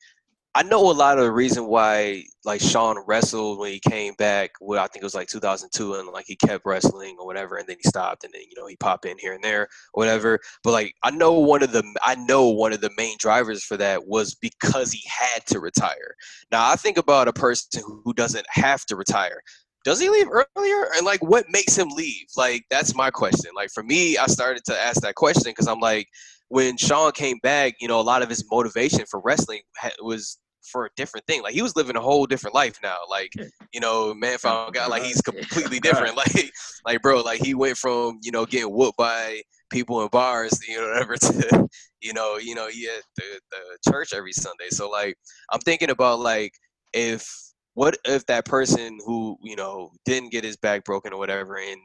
I know a lot of the reason why like Shawn wrestled when he came back. Well, I think it was like 2002, and like he kept wrestling or whatever, and then he stopped, and then you know he popped in here and there, whatever. But like I know one of the I know one of the main drivers for that was because he had to retire. Now I think about a person who- who doesn't have to retire. Does he leave earlier? And like, what makes him leave? Like, that's my question. Like, for me, I started to ask that question because I'm like, when Shawn came back, you know, a lot of his motivation for wrestling was for a different thing. Like, he was living a whole different life now. Like, you know, man found God, like he's completely different. Like, like bro, like he went from you know getting whooped by people in bars, you know, whatever, to you know, you know, he at the, the church every Sunday. So like, I'm thinking about like if what if that person who you know didn't get his back broken or whatever and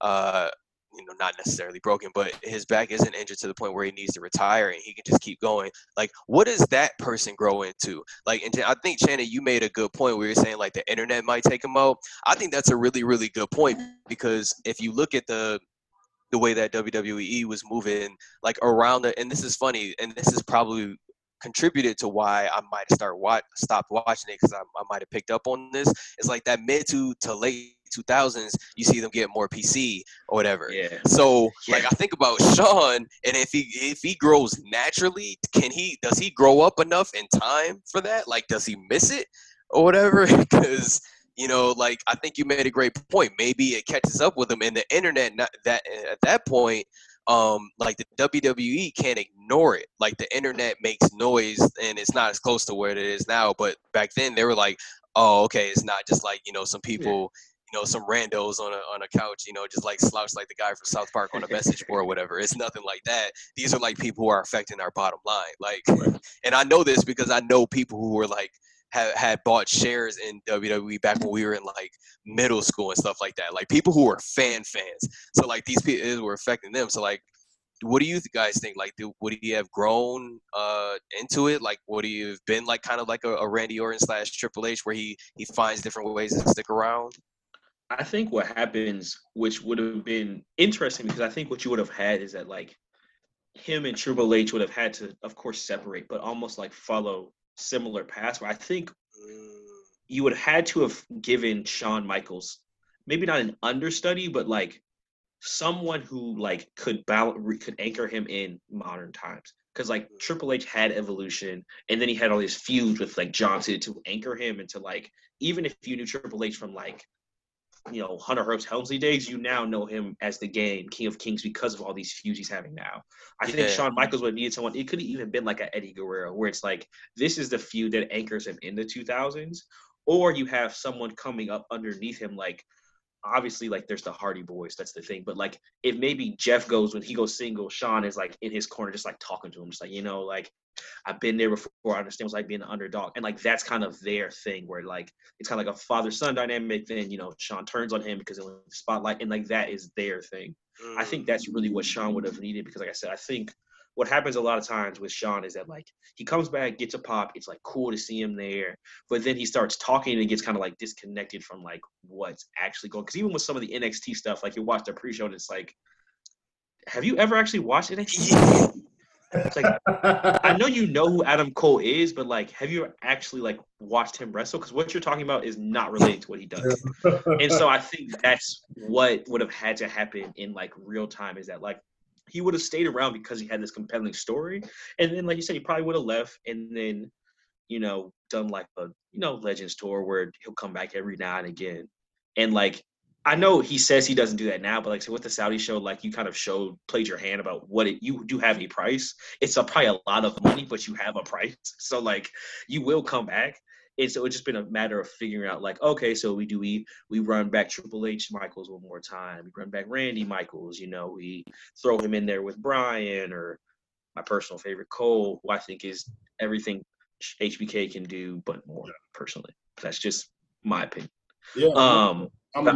uh you know not necessarily broken but his back isn't injured to the point where he needs to retire and he can just keep going. Like what does that person grow into like and i think shannon you made a good point where you're saying like the internet might take him out. I think that's a really really good point because if you look at the the way that WWE was moving like around the and this is funny and this is probably contributed to why I might start watch stopped watching it because I, I might have picked up on this. It's like that mid to to late 2000s, you see them get more PC or whatever. Yeah. So like I think about Shawn, and if he if he grows naturally, can he does he grow up enough in time for that? Like does he miss it or whatever? Because you know, like I think you made a great point. Maybe it catches up with him, and the internet not that at that point, um, like the WWE can't ignore it. Like the internet makes noise, and it's not as close to where it is now. But back then, they were like, "Oh, okay, it's not just like you know some people." You know, some randos on a on a couch, you know, just like slouch like the guy from South Park on a message board or whatever. It's nothing like that. These are like people who are affecting our bottom line. Like, and I know this because I know people who were like had, had bought shares in WWE back when we were in like middle school and stuff like that. Like people who were fan fans. So like these people were affecting them. So like, what do you guys think? Like, do, would he have grown uh, into it? Like, would he have been like kind of like a, a Randy Orton slash Triple H, where he he finds different ways to stick around? I think what happens, which would have been interesting, because I think what you would have had is that like him and Triple H would have had to, of course, separate, but almost like follow similar paths. Where I think you would have had to have given Shawn Michaels maybe not an understudy, but like someone who like could balance could anchor him in modern times. Because like Triple H had evolution, and then he had all these feuds with like Johnson to anchor him into like even if you knew Triple H from like you know Hunter Hearst Helmsley days, you now know him as the game King of Kings because of all these feuds he's having now. I think Yeah. Shawn Michaels would have needed someone. It could have even been like a Eddie Guerrero, where it's like this is the feud that anchors him in the 2000s, or you have someone coming up underneath him like. Obviously, like there's the Hardy Boys, that's the thing. But like, if maybe Jeff goes when he goes single, Shawn is like in his corner, just like talking to him, just like you know, like I've been there before. I understand what's like being an underdog, and like that's kind of their thing, where like it's kind of like a father son dynamic. Then you know Shawn turns on him because of the spotlight, and like that is their thing. I think mm. that's really what Shawn would have needed because, like I said, I think what happens a lot of times with Shawn is that like he comes back, gets a pop, it's like cool to see him there, but then he starts talking and gets kind of like disconnected from like what's actually going. Because even with some of the NXT stuff, like you watch the pre-show and it's like, have you ever actually watched NXT? It's like I know you know who Adam Cole is, but like, have you actually like watched him wrestle? Because what you're talking about is not related to what he does. and so I think that's what would have had to happen in like real time is that like he would have stayed around because he had this compelling story, and then like you said, he probably would have left, and then you know done like a you know Legends tour where he'll come back every now and again, and like. I know he says he doesn't do that now, but like so with the Saudi show, like you kind of showed played your hand about what it you do have a price. It's a, probably a lot of money, but you have a price. So like you will come back. And so it's just been a matter of figuring out like, okay, so we do we we run back Triple H Michaels one more time. We run back Randy Michaels, you know, we throw him in there with Bryan or my personal favorite Cole, who I think is everything HBK can do, but more personally. That's just my opinion. yeah, Um I'm,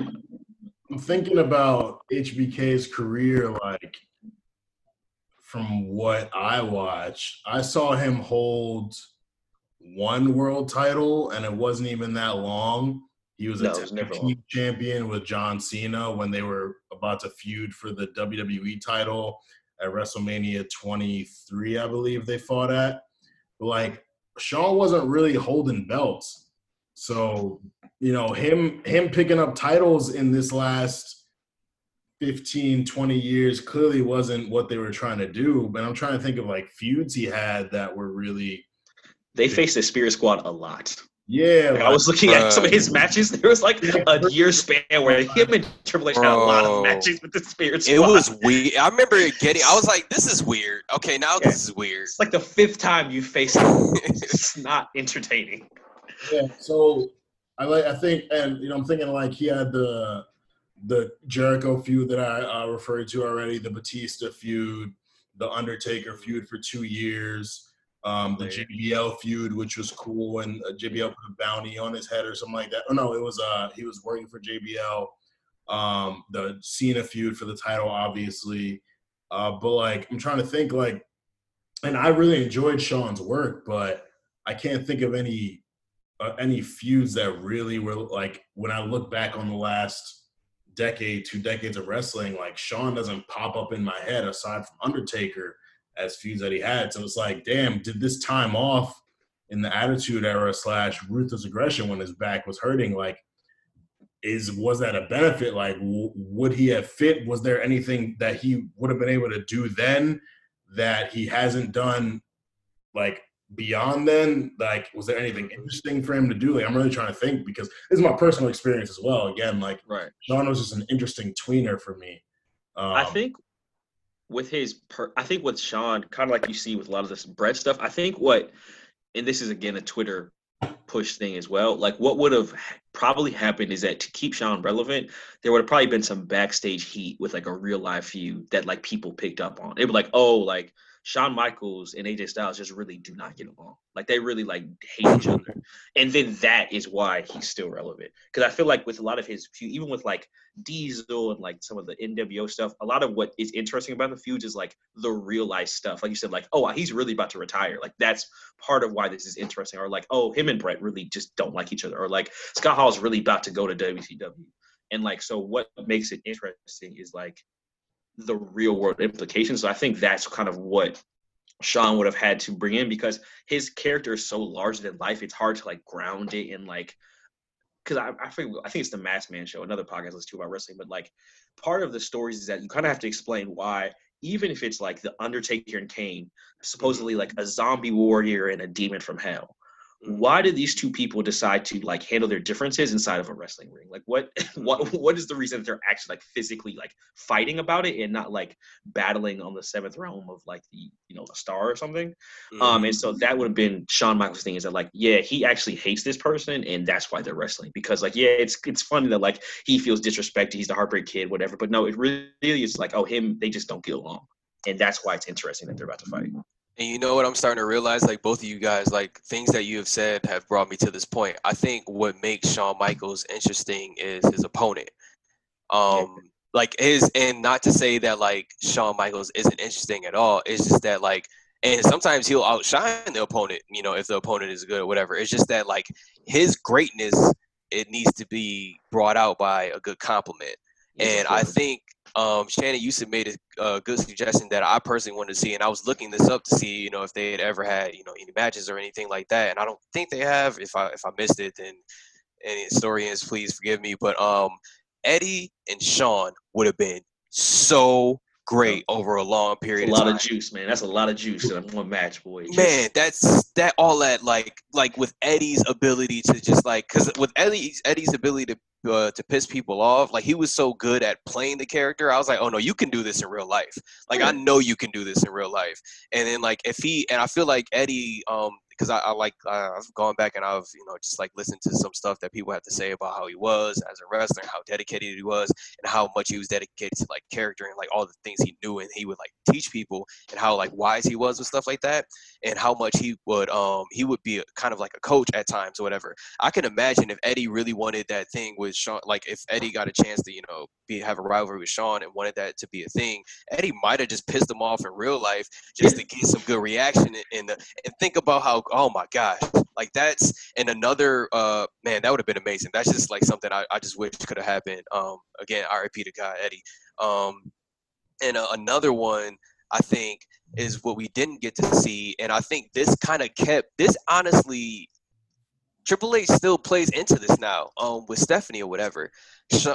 I'm thinking about HBK's career, like from what I watched. I saw him hold one world title, and it wasn't even that long. He was a No, it was team champion with John Cena when they were about to feud for the WWE title at WrestleMania 23, I believe they fought at. But like Shawn wasn't really holding belts. So, you know, him him picking up titles in this last 15, 20 years clearly wasn't what they were trying to do. But I'm trying to think of like feuds he had that were really they faced the Spirit Squad a lot. yeah. Like, I was looking at some of his matches. There was like a year span where him and Triple H had a lot of matches with the Spirit Squad. It was weird. I remember getting. I was like, "This is weird." Okay, now Yeah. this is weird. It's like the fifth time you faced him. It's not entertaining. Yeah, so I like I think, and you know, I'm thinking like he had the the Jericho feud that I uh, referred to already, the Batista feud, the Undertaker feud for two years, um, the JBL feud, which was cool, and uh, JBL put a bounty on his head or something like that. Oh no, it was uh he was working for JBL. Um, the Cena feud for the title, obviously, uh, but like I'm trying to think like, and I really enjoyed Shawn's work, but I can't think of any uh, any feuds that really were like when I look back on the last decade, two decades of wrestling, like Shawn doesn't pop up in my head aside from Undertaker as feuds that he had. So it's like, damn, did this time off in the Attitude Era slash Ruthless Aggression when his back was hurting? Like, is was that a benefit? Like, w- would he have fit? Was there anything that he would have been able to do then that he hasn't done? Like beyond then, like, was there anything interesting for him to do? Like, I'm really trying to think because this is my personal experience as well. Again, like Right. Shawn was just an interesting tweener for me. Um, I think with his, per- I think with Shawn, kind of like you see with a lot of this Bret stuff. I think what, and this is again a Twitter push thing as well. Like what would have probably happened is that to keep Shawn relevant, there would have probably been some backstage heat with like a real live feud that like people picked up on. It was like, oh, like Shawn Michaels and AJ Styles just really do not get along. Like they really like hate each other. And then that is why he's still relevant. Because I feel like with a lot of his feud, even with like Diesel and like some of the NWO stuff, a lot of what is interesting about the feuds is like the real life stuff. Like you said, like, oh, he's really about to retire. Like that's part of why this is interesting. Or like, oh, him and Bret really just don't like each other. Or like Scott Hall is really about to go to WCW. And like, so what makes it interesting is like the real world implications. So I think that's kind of what Shawn would have had to bring in because his character is so larger than life. It's hard to like ground it in like because I I think I think it's the Mass Man Show, another podcast that's too about wrestling. But like, part of the stories is that you kind of have to explain why, even if it's like the Undertaker and Kane, supposedly like a zombie warrior and a demon from hell. Why did these two people decide to like handle their differences inside of a wrestling ring? Like, what, what, what is the reason that they're actually like physically like fighting about it and not like battling on the seventh realm of like the you know a star or something? Um, and so that would have been Shawn Michaels' thing is that like, yeah, he actually hates this person, and that's why they're wrestling. Because like, yeah, it's it's funny that like he feels disrespected, he's the heartbreak kid, whatever. But no, it really is like, oh, him, they just don't get along, and that's why it's interesting that they're about to fight. And you know what I'm starting to realize? Like both of you guys, like things that you have said have brought me to this point. I think what makes Shawn Michaels interesting is his opponent. Um, like his, and not to say that like Shawn Michaels isn't interesting at all. It's just that like, and sometimes he'll outshine the opponent. You know, if the opponent is good or whatever. It's just that like his greatness, it needs to be brought out by a good compliment. And I think um, Shannon Houston made a, a good suggestion that I personally wanted to see, and I was looking this up to see, you know, if they had ever had, you know, any matches or anything like that. And I don't think they have. If I if I missed it, then any historians, please forgive me. But um, Eddie and Shawn would have been so great over a long period a of lot time. of juice, man. That's a lot of juice in one match, boy. Just- Man, that's that all that like like with Eddie's ability to just like because with Eddie's Eddie's ability to uh, to piss people off, like he was so good at playing the character. I was like, oh no, you can do this in real life. Like I know you can do this in real life. And then like if he and I feel like Eddie, um, because I, I like uh, I've gone back and I've you know just like listened to some stuff that people have to say about how he was as a wrestler, how dedicated he was, and how much he was dedicated to like character and like all the things he knew and he would like teach people and how like wise he was with stuff like that and how much he would um he would be a, kind of like a coach at times or whatever. I can imagine if Eddie really wanted that thing with Shawn, like if Eddie got a chance to you know be have a rivalry with Shawn and wanted that to be a thing, Eddie might have just pissed him off in real life just to get some good reaction in the and think about how oh my gosh like that's and another uh man that would have been amazing. That's just like something I, I just wish could have happened. Um again, R.I.P. to God Eddie. Um and uh, another one I think is what we didn't get to see, and I think this kind of kept this honestly. Triple H still plays into this now, um, with Stephanie or whatever.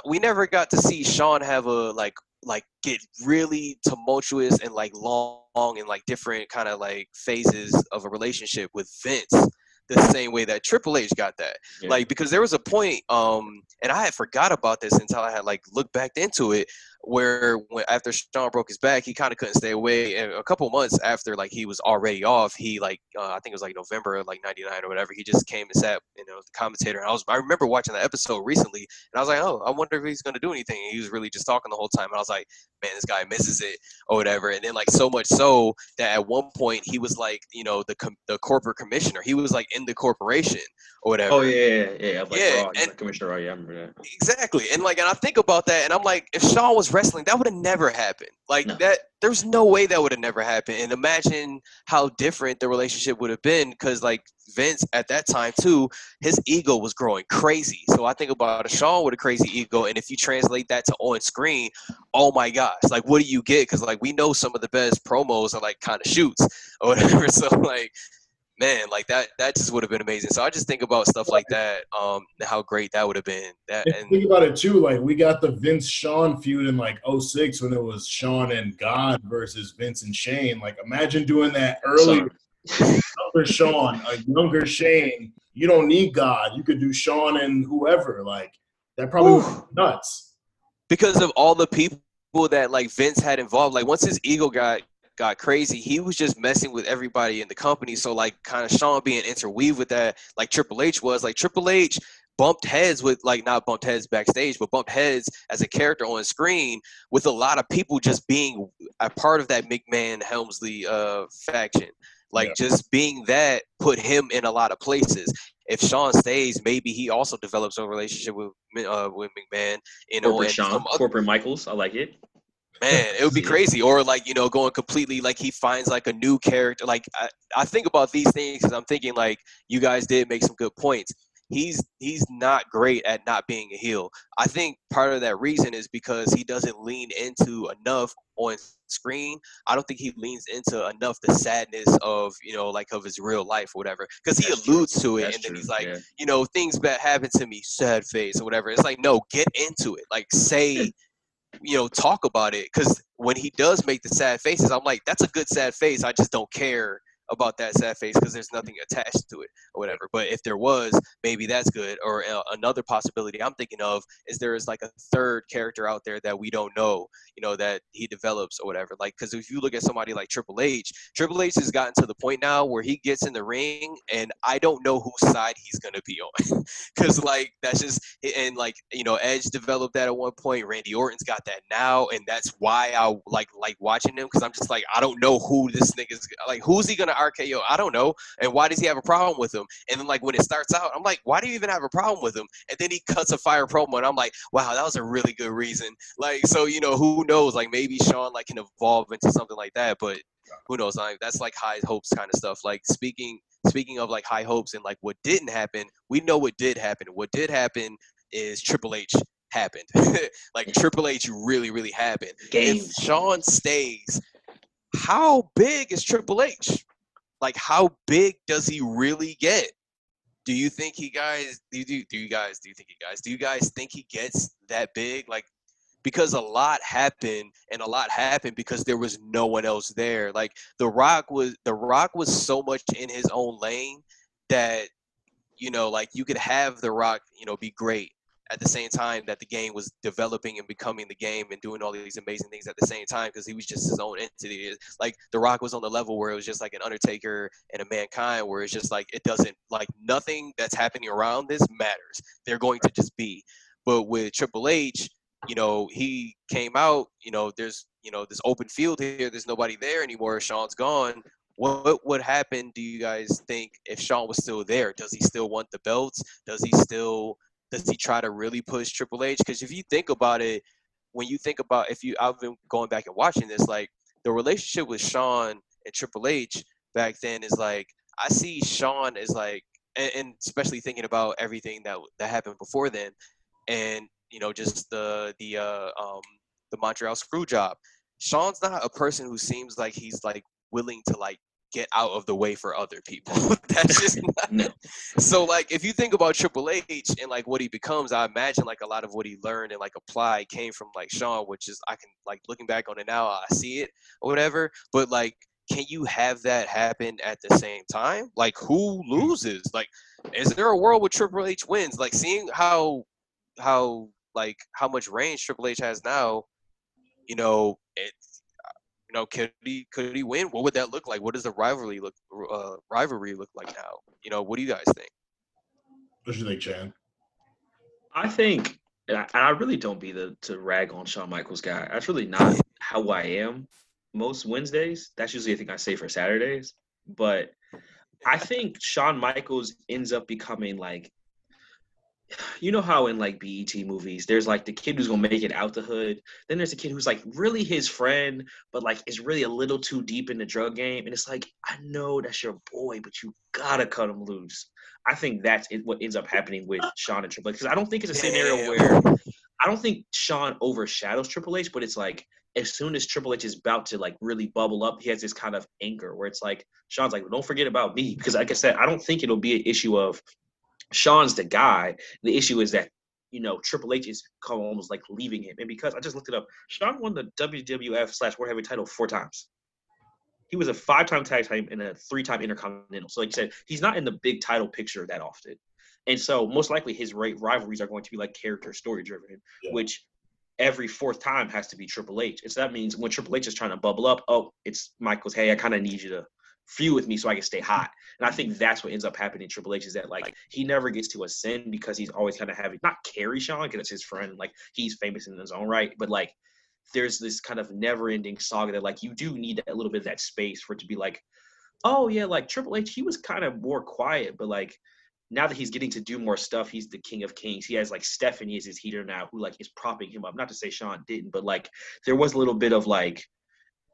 We never got to see Shawn have a like like get really tumultuous and like long and like different kind of like phases of a relationship with Vince the same way that Triple H got that. Yeah. Like because there was a point, um, and I had forgot about this until I had like looked back into it, where when after Shawn broke his back, he kind of couldn't stay away. And a couple months after like he was already off, he like uh, I think it was like November like '99 or whatever. He just came and sat, you know, the commentator. And I was I remember watching that episode recently, and I was like, oh, I wonder if he's gonna do anything. And he was really just talking the whole time. And I was like, man, this guy misses it or whatever. And then like so much so that at one point he was like, you know, the com- the corporate commissioner. He was like in the corporation or whatever. Oh yeah, yeah, yeah. Like, Yeah, Raw, and- like Commissioner Raw, yeah, I remember that. Exactly. And like and I think about that and I'm like, if Shawn was wrestling, that would have never happened. Like No. that there's no way that would have never happened. And imagine how different the relationship would have been because like Vince at that time too, his ego was growing crazy. So I think about a Shawn with a crazy ego, and if you translate that to on screen, oh my gosh, like what do you get? Because like we know some of the best promos are like kind of shoots or whatever. So like man, like that that just would have been amazing. So I just think about stuff like that, um, how great that would have been. That And and think about it too. Like we got the Vince Shawn feud in like 06 when it was Shawn and God versus Vince and Shane. Like imagine doing that early. Younger Shawn, a younger Shane. You don't need God. You could do Shawn and whoever. Like that probably was Oof. nuts. because of all the people that like Vince had involved. Like once his ego got got crazy, he was just messing with everybody in the company. So like kind of Shawn being interweaved with that, like Triple H was. Like Triple H bumped heads with like not bumped heads backstage, but bumped heads as a character on screen with a lot of people just being a part of that McMahon Helmsley uh faction. Like Yeah. just being that put him in a lot of places. If Shawn stays, maybe he also develops a relationship with uh, with McMahon. You know, Corporate Shawn, other- Corporate Michaels, I like it. man it would be crazy or like you know going completely like he finds like a new character like i, I think about these things because i'm thinking like you guys did make some good points he's he's not great at not being a heel. I think part of that reason is because he doesn't lean into enough on screen. I don't think he leans into enough the sadness of you know like of his real life or whatever because he That's true. alludes to it That's and then he's like yeah. you know things that happen to me sad face or whatever. It's like no, get into it. Like say you know talk about it because when he does make the sad faces, I'm like that's a good sad face. I just don't care about that sad face because there's nothing attached to it or whatever. But if there was, maybe that's good. Or uh, another possibility I'm thinking of is there is like a third character out there that we don't know, you know, that he develops or whatever. Like, because if you look at somebody like Triple H, Triple H has gotten to the point now where he gets in the ring and I don't know whose side he's gonna be on, because like that's just and like you know Edge developed that at one point. Randy Orton's got that now, and that's why I like like watching him because I'm just like I don't know who this nigga's like who's he gonna RKO? I don't know, and why does he have a problem with him? And then like when it starts out, I'm like, why do you even have a problem with him? And then he cuts a fire promo, and I'm like, wow, that was a really good reason. Like so, you know, who knows? Like maybe Shawn like can evolve into something like that, but who knows? Like that's like high hopes kind of stuff. Like speaking speaking of like high hopes and like what didn't happen, we know what did happen. What did happen is Triple H happened. like Triple H really, really happened. Games. If Shawn stays, how big is Triple H? Like how big does he really get? Do you think he guys do you do, you guys do you think he guys do you guys think he gets that big? Like because a lot happened and a lot happened because there was no one else there. Like the Rock was the Rock was so much in his own lane that you know like you could have the Rock, you know, be great at the same time that the game was developing and becoming the game and doing all these amazing things at the same time because he was just his own entity. Like The Rock was on the level where it was just like an Undertaker and a Mankind, where it's just like it doesn't like nothing that's happening around this matters. They're going to just be. But with Triple H, you know, he came out. You know, there's you know this open field here. There's nobody there anymore. Shawn's gone. What would happen? Do you guys think if Shawn was still there? Does he still want the belts? Does he still does he try to really push Triple H? Because if you think about it, when you think about if you I've been going back and watching this, like the relationship with Shawn and Triple H back then is like I see Shawn as like and, and especially thinking about everything that that happened before then, and you know just the the uh, um, the Montreal screw job. Shawn's not a person who seems like he's like willing to like get out of the way for other people. That's just not, No. so like if you think about Triple H and like what he becomes, I imagine like a lot of what he learned and like applied came from like Shawn, which is I can like looking back on it now, I see it or whatever. But like, can you have that happen at the same time? Like who loses? Like, is there a world where Triple H wins? Like seeing how how like how much range Triple H has now, you know, it's you know, could he could he win? What would that look like? What does the rivalry look uh, rivalry look like now? You know, what do you guys think? What do you think, Chan? I think, and I, I really don't be the to rag on Shawn Michaels guy. That's really not how I am. Most Wednesdays, that's usually a thing I say for Saturdays. But I think Shawn Michaels ends up becoming like, you know how in like BET movies, there's like the kid who's gonna make it out the hood. Then there's a kid who's like really his friend, but like is really a little too deep in the drug game. And it's like, I know that's your boy, but you gotta cut him loose. I think that's what ends up happening with Shawn and Triple H because I don't think it's a scenario where I don't think Shawn overshadows Triple H, but it's like as soon as Triple H is about to like really bubble up, he has this kind of anchor where it's like Shawn's like, don't forget about me because like I said, I don't think it'll be an issue of Shawn's the guy. The issue is that you know Triple H is almost like leaving him, and because I just looked it up, Shawn won the WWF slash World Heavyweight title four times. He was a five-time tag team and a three-time intercontinental. So, like you said, he's not in the big title picture that often. And so, most likely, his rivalries are going to be like character story driven, Yeah. which every fourth time has to be Triple H. And so that means when Triple H is trying to bubble up, oh, it's Michaels. Hey, I kind of need you to feud with me so I can stay hot. And I mm-hmm. think that's what ends up happening. in Triple H is that like he never gets to ascend because he's always kind of having not carry Shawn because it's his friend. Like he's famous in his own right, but like there's this kind of never-ending saga that like you do need a little bit of that space for it to be like, oh yeah, like Triple H, he was kind of more quiet, but like now that he's getting to do more stuff, he's the king of kings. He has like Stephanie is his heater now, who like is propping him up. Not to say Shawn didn't, but like there was a little bit of like,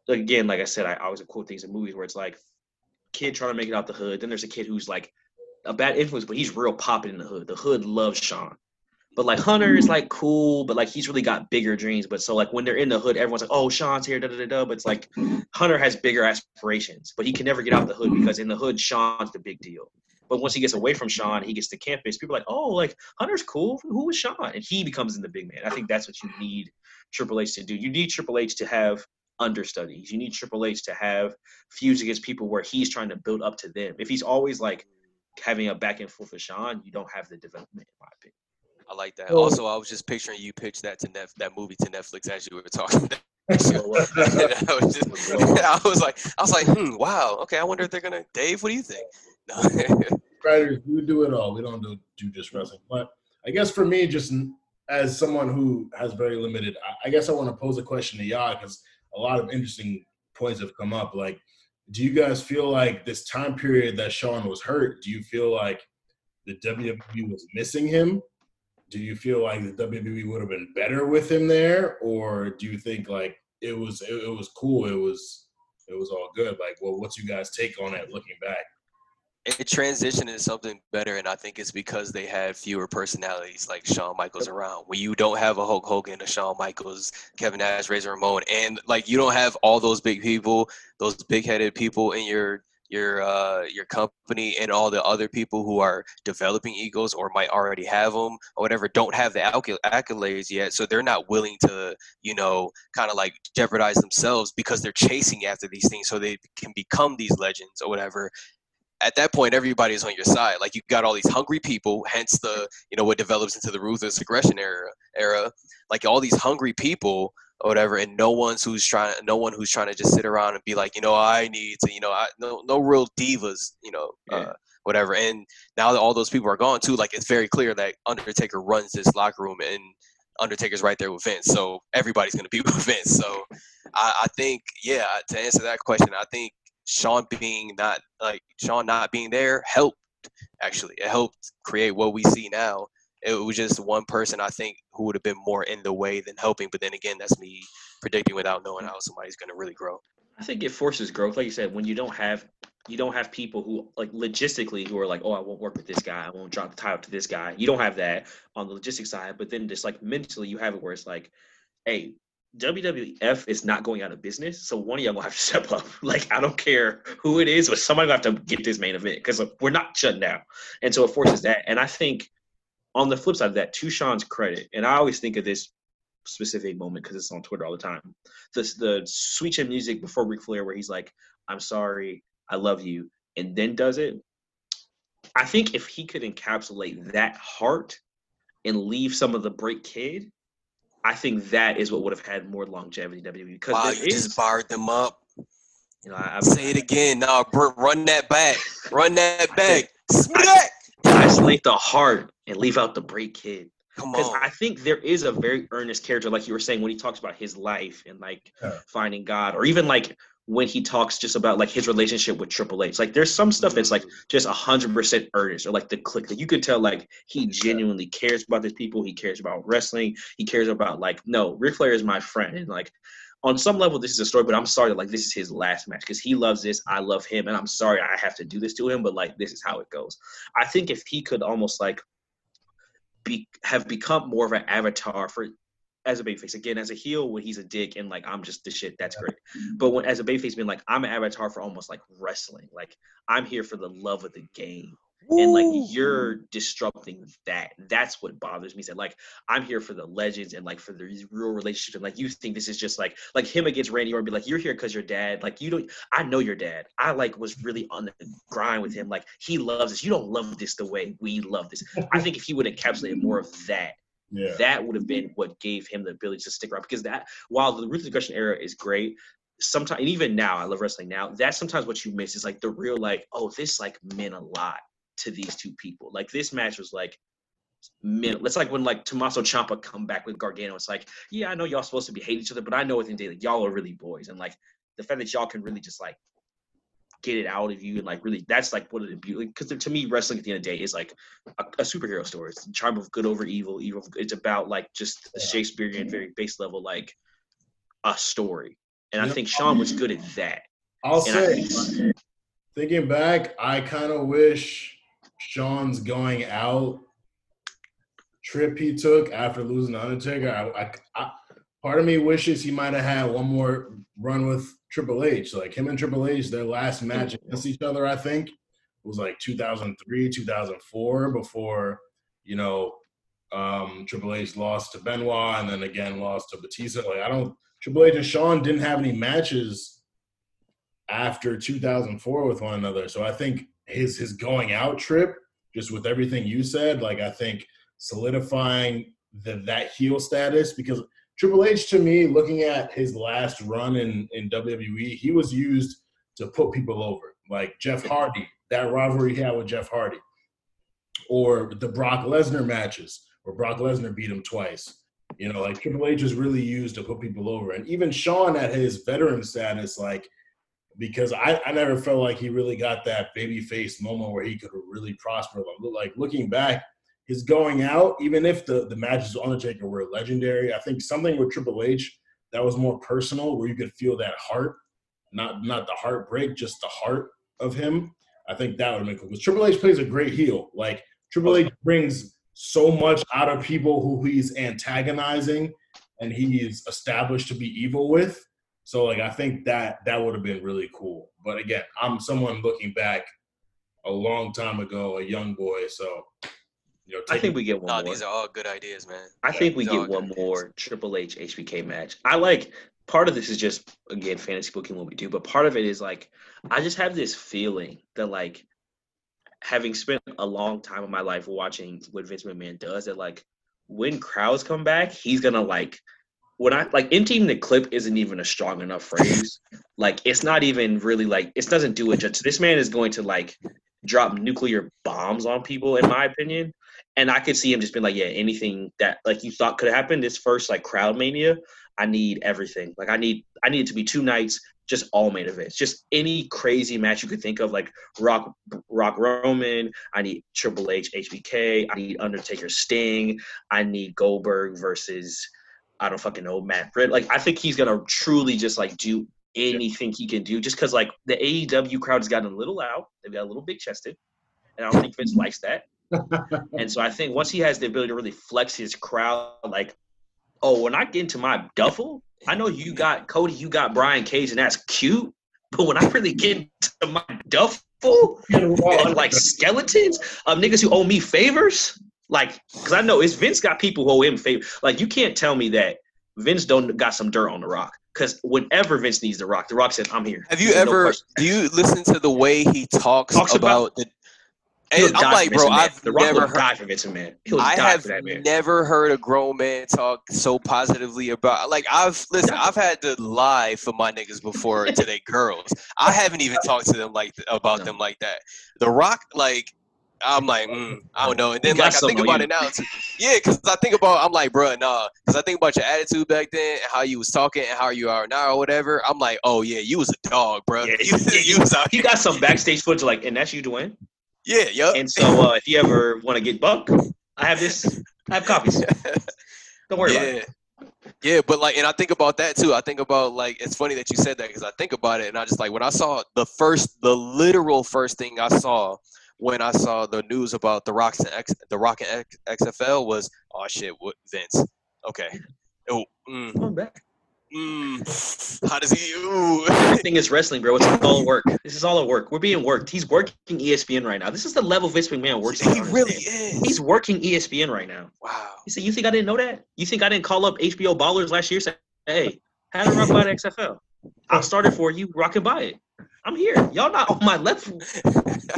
again, like I said, I always quote things in movies where it's like kid trying to make it out the hood. Then there's a kid who's like a bad influence, but he's real popping in the hood. The hood loves Shawn. But like Hunter is like cool, but like he's really got bigger dreams. But so like when they're in the hood, everyone's like, "Oh, Shawn's here." Da da da da. But it's like Hunter has bigger aspirations, but he can never get out the hood because in the hood, Shawn's the big deal. But once he gets away from Shawn, he gets to campus. People are like, "Oh, like Hunter's cool. Who is Shawn?" And he becomes in the big man. I think that's what you need Triple H to do. You need Triple H to have understudies. You need Triple H to have feuds against people where he's trying to build up to them. If he's always like having a back and forth with Shawn, you don't have the development, in my opinion. I like that. Well- also, I was just picturing you pitch that to Nef- that movie to Netflix as you were talking. I was, just, I was like, I was like, hmm, wow, okay. I wonder if they're gonna. Dave, what do you think? No. writers, we do it all. We don't do, do just wrestling. But I guess for me, just as someone who has very limited, I, I guess I want to pose a question to y'all because a lot of interesting points have come up. Like, do you guys feel like this time period that Shawn was hurt, do you feel like the WWE was missing him? Do you feel like the WWE would have been better with him there, or do you think like it was it, it was cool, it was it was all good? Like, well, what's you guys take on it looking back? It transitioned into something better, and I think it's because they had fewer personalities like Shawn Michaels around. When you don't have a Hulk Hogan, a Shawn Michaels, Kevin Nash, Razor Ramon, and like you don't have all those big people, those big-headed people in your your uh, your company, and all the other people who are developing egos or might already have them or whatever don't have the accolades yet, so they're not willing to you know kind of like jeopardize themselves because they're chasing after these things so they can become these legends or whatever at that point everybody's on your side. Like you got all these hungry people hence the you know what develops into the ruthless aggression era era. Like all these hungry people or whatever and no one's who's trying no one who's trying to just sit around and be like you know i need to you know I, no no real divas you know Yeah. uh, whatever. And now that all those people are gone too like it's very clear that undertaker runs this locker room and undertaker's right there with vince so everybody's going to be with vince. So I, I think yeah to answer that question i think Shawn being not like Shawn not being there helped actually. It helped create what we see now. It was just one person I think who would have been more in the way than helping. But then again, that's me predicting without knowing how somebody's gonna really grow. I think it forces growth. Like you said, when you don't have you don't have people who like logistically who are like, oh, I won't work with this guy, I won't drop the title to this guy. You don't have that on the logistics side, but then just like mentally, you have it where it's like, hey, WWF is not going out of business, so one of y'all gonna have to step up. Like I don't care who it is, but somebody gonna have to get this main event because we're not shutting down, and so it forces that. And I think on the flip side of that, to Shawn's credit, and I always think of this specific moment because it's on Twitter all the time. The the sweet chin music before Ric Flair, where he's like, "I'm sorry, I love you," and then does it. I think if he could encapsulate that heart and leave some of the break kid, I think that is what would have had more longevity in WWE. Because Wow, there you is, just barred them up. you know, I, I, Say it again. No, br- run that back. Run that back. Smack. isolate the heart and leave out the break kid. Come because. I think there is a very earnest character, like you were saying, when he talks about his life and like Yeah. finding God, or even like when he talks just about like his relationship with Triple H. Like there's some stuff that's like mm-hmm. just a hundred percent earnest, or like the click that you could tell like he genuinely cares about these people. He cares about wrestling. He cares about like no, Ric Flair is my friend, and like on some level this is a story, but I'm sorry that like this is his last match because he loves this. I love him, and I'm sorry I have to do this to him, but like this is how it goes. I think if he could almost like be have become more of an avatar for as a babyface. Again, as a heel, when he's a dick and like I'm just the shit, that's great. But when as a babyface, being like I'm an avatar for almost like wrestling. Like I'm here for the love of the game. And like you're disrupting that. That's what bothers me. That like I'm here for the legends and like for the real relationship. And like you think this is just like like him against Randy Orton. Be like you're here because your dad. Like you don't. I know your dad. I like was really on the grind with him. Like he loves this. You don't love this the way we love this. I think if he would encapsulate more of that, Yeah. that would have been what gave him the ability to stick around. Because that, while the ruthless aggression era is great, sometimes and even now, I love wrestling now. That's sometimes what you miss is like the real like, oh, this like meant a lot to these two people. Like this match was like. Meant, it's like when like Tommaso Ciampa come back with Gargano. It's like, yeah, I know y'all supposed to be hate each other, but I know within day, like, y'all are really boys, and like the fact that y'all can really just like get it out of you and like really that's like what it beauty because to me wrestling at the end of the day is like a, a superhero story. It's the charm of good over evil evil it's about like just the shakespearean very base level like a story. And i think shawn was good at that. I'll and say, thinking back, I kind of wish Shawn's going out trip he took after losing the Undertaker, I, I, I part of me wishes he might have had one more run with Triple H. Like him and Triple H, their last match against each other, I think, was like 2003, 2004, before you know um, Triple H lost to Benoit and then again lost to Batista. Like I don't Triple H and Shawn didn't have any matches after 2004 with one another. So I think his his going out trip, just with everything you said, like I think solidifying the, that heel status because Triple H to me, looking at his last run in, in WWE, he was used to put people over. Like Jeff Hardy, that rivalry he had with Jeff Hardy. Or the Brock Lesnar matches where Brock Lesnar beat him twice. You know, like Triple H is really used to put people over. And even Shawn at his veteran status, like because I, I never felt like he really got that baby face moment where he could really prosper. Like looking back, his going out, even if the, the matches with Undertaker were legendary, I think something with Triple H that was more personal where you could feel that heart, not not the heartbreak, just the heart of him. I think that would have been cool. Because Triple H plays a great heel. Like Triple H brings so much out of people who he's antagonizing and he's established to be evil with. So like I think that that would have been really cool. But again, I'm someone looking back a long time ago, a young boy. So you know, I think we get one No, more. these are all good ideas, man. I think we These are all get one good more Triple H HBK match. I like part of this is just again fantasy booking what we do, but part of it is like I just have this feeling that like having spent a long time of my life watching what Vince McMahon does, that like when crowds come back, he's gonna like when I like emptying the clip isn't even a strong enough phrase. like it's not even really like it doesn't do it justice. This man is going to like drop nuclear bombs on people, in my opinion. And I could see him just being like, yeah, anything that like you thought could happen, this first like crowd mania, I need everything. Like I need I need it to be two nights, just all main events. Just any crazy match you could think of, like Rock Rock Roman, I need Triple H, HBK, I need Undertaker Sting, I need Goldberg versus I don't fucking know, Matt Britt. Like I think he's gonna truly just like do anything he can do just because like the AEW crowd has gotten a little out. They've got a little big chested. And I don't think Vince likes that. And so I think once he has the ability to really flex his crowd, like, oh, when I get into my duffel, I know you got Cody, you got Brian Cage, and that's cute. But when I really get into my duffel on like skeletons of niggas who owe me favors, like, because I know it's Vince got people who owe him favors. Like, you can't tell me that Vince don't got some dirt on the Rock. Because whenever Vince needs the Rock, the Rock says, "I'm here." Have you There's ever? question. do you listen to the way he talks, Talks about, about- the? I'm like, bro, I've the Rock never heard. die for Vince McMahon. He'll I have for that man. never heard a grown man talk so positively about. Like I've listen, I've had to lie for my niggas before to their girls. I haven't even talked to them like about No. them like that. The Rock, like. I'm like, mm, I don't know, and then like I think about on it now, too. yeah, because I think about, I'm like, bro, nah, because I think about your attitude back then, and how you was talking, and how you are now, or whatever. I'm like, oh yeah, you was a dog, bro. Yeah, you, yeah, you was out He got some backstage footage, like, and that's you, Dwayne. Yeah, yup. And so, uh, if you ever want to get buck, I have this. I have copies. Don't worry about yeah. it. Yeah, but like, and I think about that too. I think about like, it's funny that you said that because I think about it, and I just like when I saw the first, the literal first thing I saw when I saw the news about the Rocks and X, the Rock and X, XFL was, oh shit, what Vince? Okay. Oh, mm, Come back. Mm, how does he? Ooh. Everything is wrestling, bro. It's all work. This is all a work. We're being worked. He's working ESPN right now. This is the level Vince McMahon works. at, he really is. He's working ESPN right now. wow. He said, "You think I didn't know that? You think I didn't call up HBO Ballers last year? Say, hey, how to rock by the XFL? I started for you. Rock and buy it. I'm here. Y'all not on my level.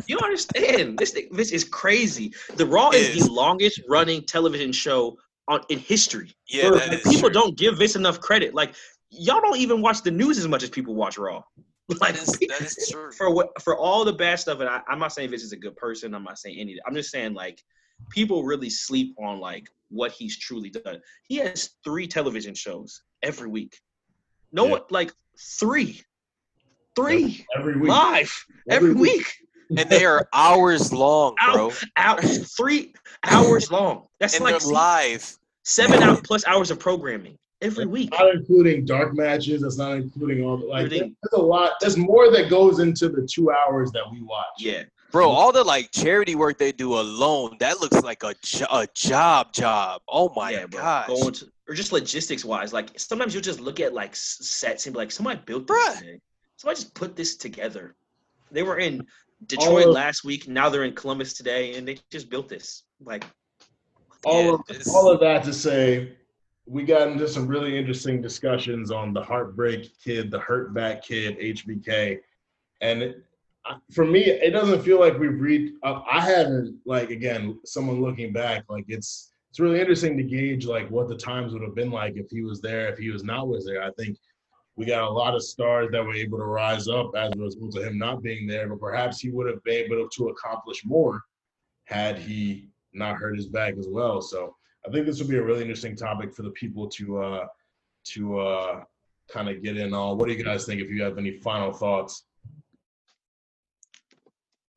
You don't understand. This thing, this is crazy. The Raw is, Is. the longest running television show on in history. Yeah, For- that like, is people true. don't give Vince enough credit. Like y'all don't even watch the news as much as people watch Raw. Like That is, that is true. for what for all the bad stuff, and I, I'm not saying Vince is a good person. I'm not saying any. I'm just saying like people really sleep on like what he's truly done. He has three television shows every week. No Yeah. one like three, three every week. live every, Every week. week. And they are hours long, bro. Out out three hours long. That's And like they're live. seven out plus hours of programming every week. Not including dark matches. That's not including all the like. Everything. There's a lot. There's more that goes into the two hours that we watch. Yeah. Bro, all the like charity work they do alone, that looks like a, jo- a job job. Oh my yeah, bro. gosh. Going to, or just logistics wise, like sometimes you'll just look at like sets and be like, somebody built this. Bruh. Today. Somebody just put this together. They were in Detroit of- last week. Now they're in Columbus today, and they just built this. Like, all Yeah, of it's- all of that to say, we got into some really interesting discussions on the heartbreak kid, the hurt back kid, HBK, and it, for me, it doesn't feel like we've reached. Uh, I haven't like again, someone looking back, like it's it's really interesting to gauge like what the times would have been like if he was there, if he was not was there. I think we got a lot of stars that were able to rise up as a result of him not being there, but perhaps he would have been able to accomplish more had he not hurt his back as well. So I think this would be a really interesting topic for the people to uh to uh kind of get in on. What do you guys think if you have any final thoughts?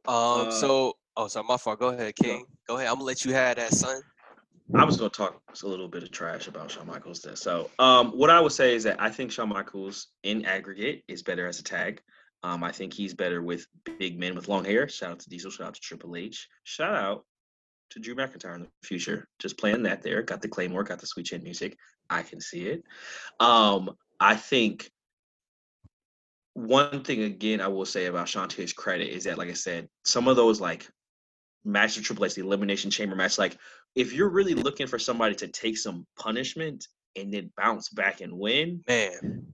Um, Uh, so oh sorry, my fault. Go ahead, King. Go ahead. I'm gonna let you have that, son. I was going to talk a little bit of trash about Shawn Michaels there. So, um, what I would say is that I think Shawn Michaels in aggregate is better as a tag. Um, I think he's better with big men with long hair. Shout out to Diesel. Shout out to Triple H. Shout out to Drew McIntyre in the future. Just playing that there. Got the Claymore. Got the sweet chin music. I can see it. Um, I think one thing again I will say about Shawn to his credit is that, like I said, some of those like match of Triple H, the Elimination Chamber match, like if you're really looking for somebody to take some punishment and then bounce back and win, Man,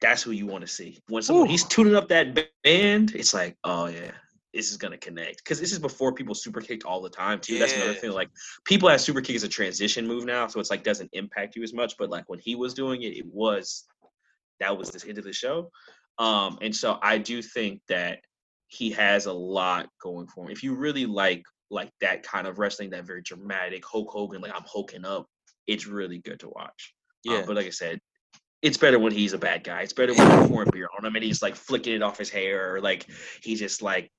that's who you want to see. When someone he's tuning up that band, it's like, oh yeah, this is gonna connect. Because this is before people super kicked all the time too. That's another thing. Like people have super kick as a transition move now, so it's like doesn't impact you as much. But like when he was doing it, it was that was the end of the show. Um, and so I do think that he has a lot going for him. If you really like like that kind of wrestling, that very dramatic Hulk Hogan, like I'm hulking up, it's really good to watch. Um, yeah. but like I said, it's better when he's a bad guy. It's better when he's pouring beer on him and he's like flicking it off his hair, or like he just like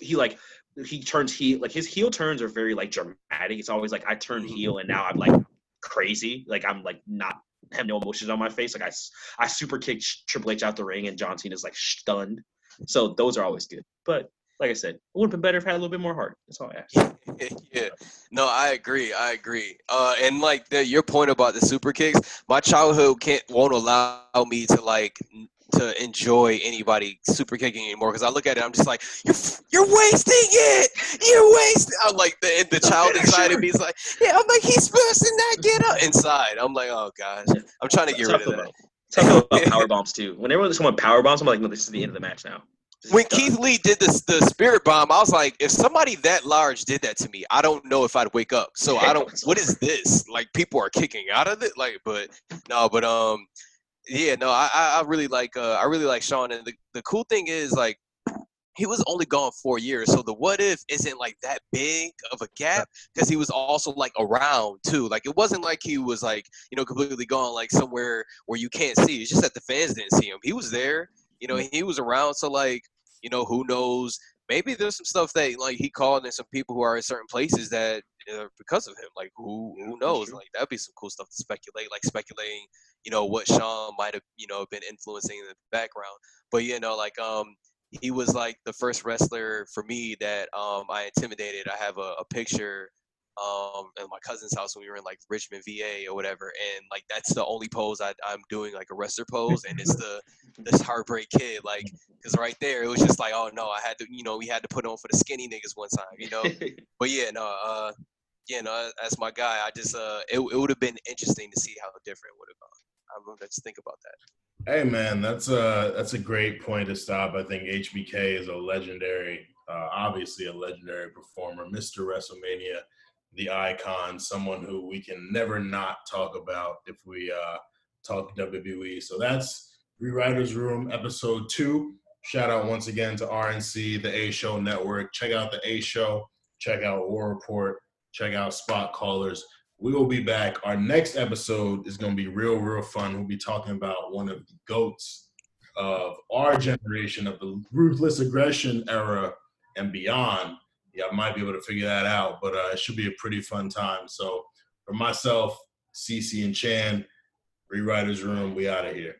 he like he turns heel. Like his heel turns are very like dramatic. It's always like I turned Mhm. heel and now I'm like crazy. Like I'm like not have no emotions on my face. Like I I super kicked Sh- Triple H out the ring and John Cena's like stunned. So those are always good. But like I said, it would have been better if it had a little bit more heart. That's all I ask. yeah. No, I agree. I agree. Uh, and like the, your point about the super kicks, my childhood can't won't allow me to like to enjoy anybody super kicking anymore because I look at it, I'm just like, you're you're wasting it. You're wasting. I'm like the the child inside of me is like, yeah. I'm like he's supposed to not get up inside. I'm like, oh gosh, I'm trying to get rid of that. Talk about power bombs too. Whenever someone power bombs, I'm like, no, this is the end of the match now. When done. Keith Lee did this the spirit bomb, I was like, if somebody that large did that to me, I don't know if I'd wake up. So I don't. What is this? Like people are kicking out of it. Like, but no, but um, yeah, no, I I I really like uh I really like Shawn, and the the cool thing is like. He was only gone four years, so the what if isn't like that big of a gap because he was also like around too. Like it wasn't like he was like you know completely gone like somewhere where you can't see. It's just that the fans didn't see him. He was there, you know, he was around. So like you know, who knows? Maybe there's some stuff that like he called in some people who are in certain places that uh, because of him. Like who who knows? Like that'd be some cool stuff to speculate. Like speculating, you know, what Shawn might have you know been influencing in the background. But you know, like um, he was like the first wrestler for me that um I intimidated. I have a, a picture um at my cousin's house when we were in like Richmond, VA or whatever, and like that's the only pose I, I'm doing like a wrestler pose, and it's the this heartbreak kid like because right there it was just like oh no I had to you know we had to put on for the skinny niggas one time you know but yeah no uh yeah no that's my guy I just uh it, it would have been interesting to see how different it would have gone I'm gonna just think about that Hey man, that's a that's a great point to stop. I think HBK is a legendary, uh, obviously a legendary performer, Mr. WrestleMania, the icon, someone who we can never not talk about if we uh, talk WWE. So that's Rewriters Room episode two. Shout out once again to RNC, the A Show Network. Check out the A Show. Check out War Report. Check out Spot Callers we will be back. Our next episode is going to be real, real fun. We'll be talking about one of the goats of our generation, of the ruthless aggression era and beyond. Yeah, I might be able to figure that out, but uh, it should be a pretty fun time. So, for myself, Cece and Chan, Rewriters Room, we out of here.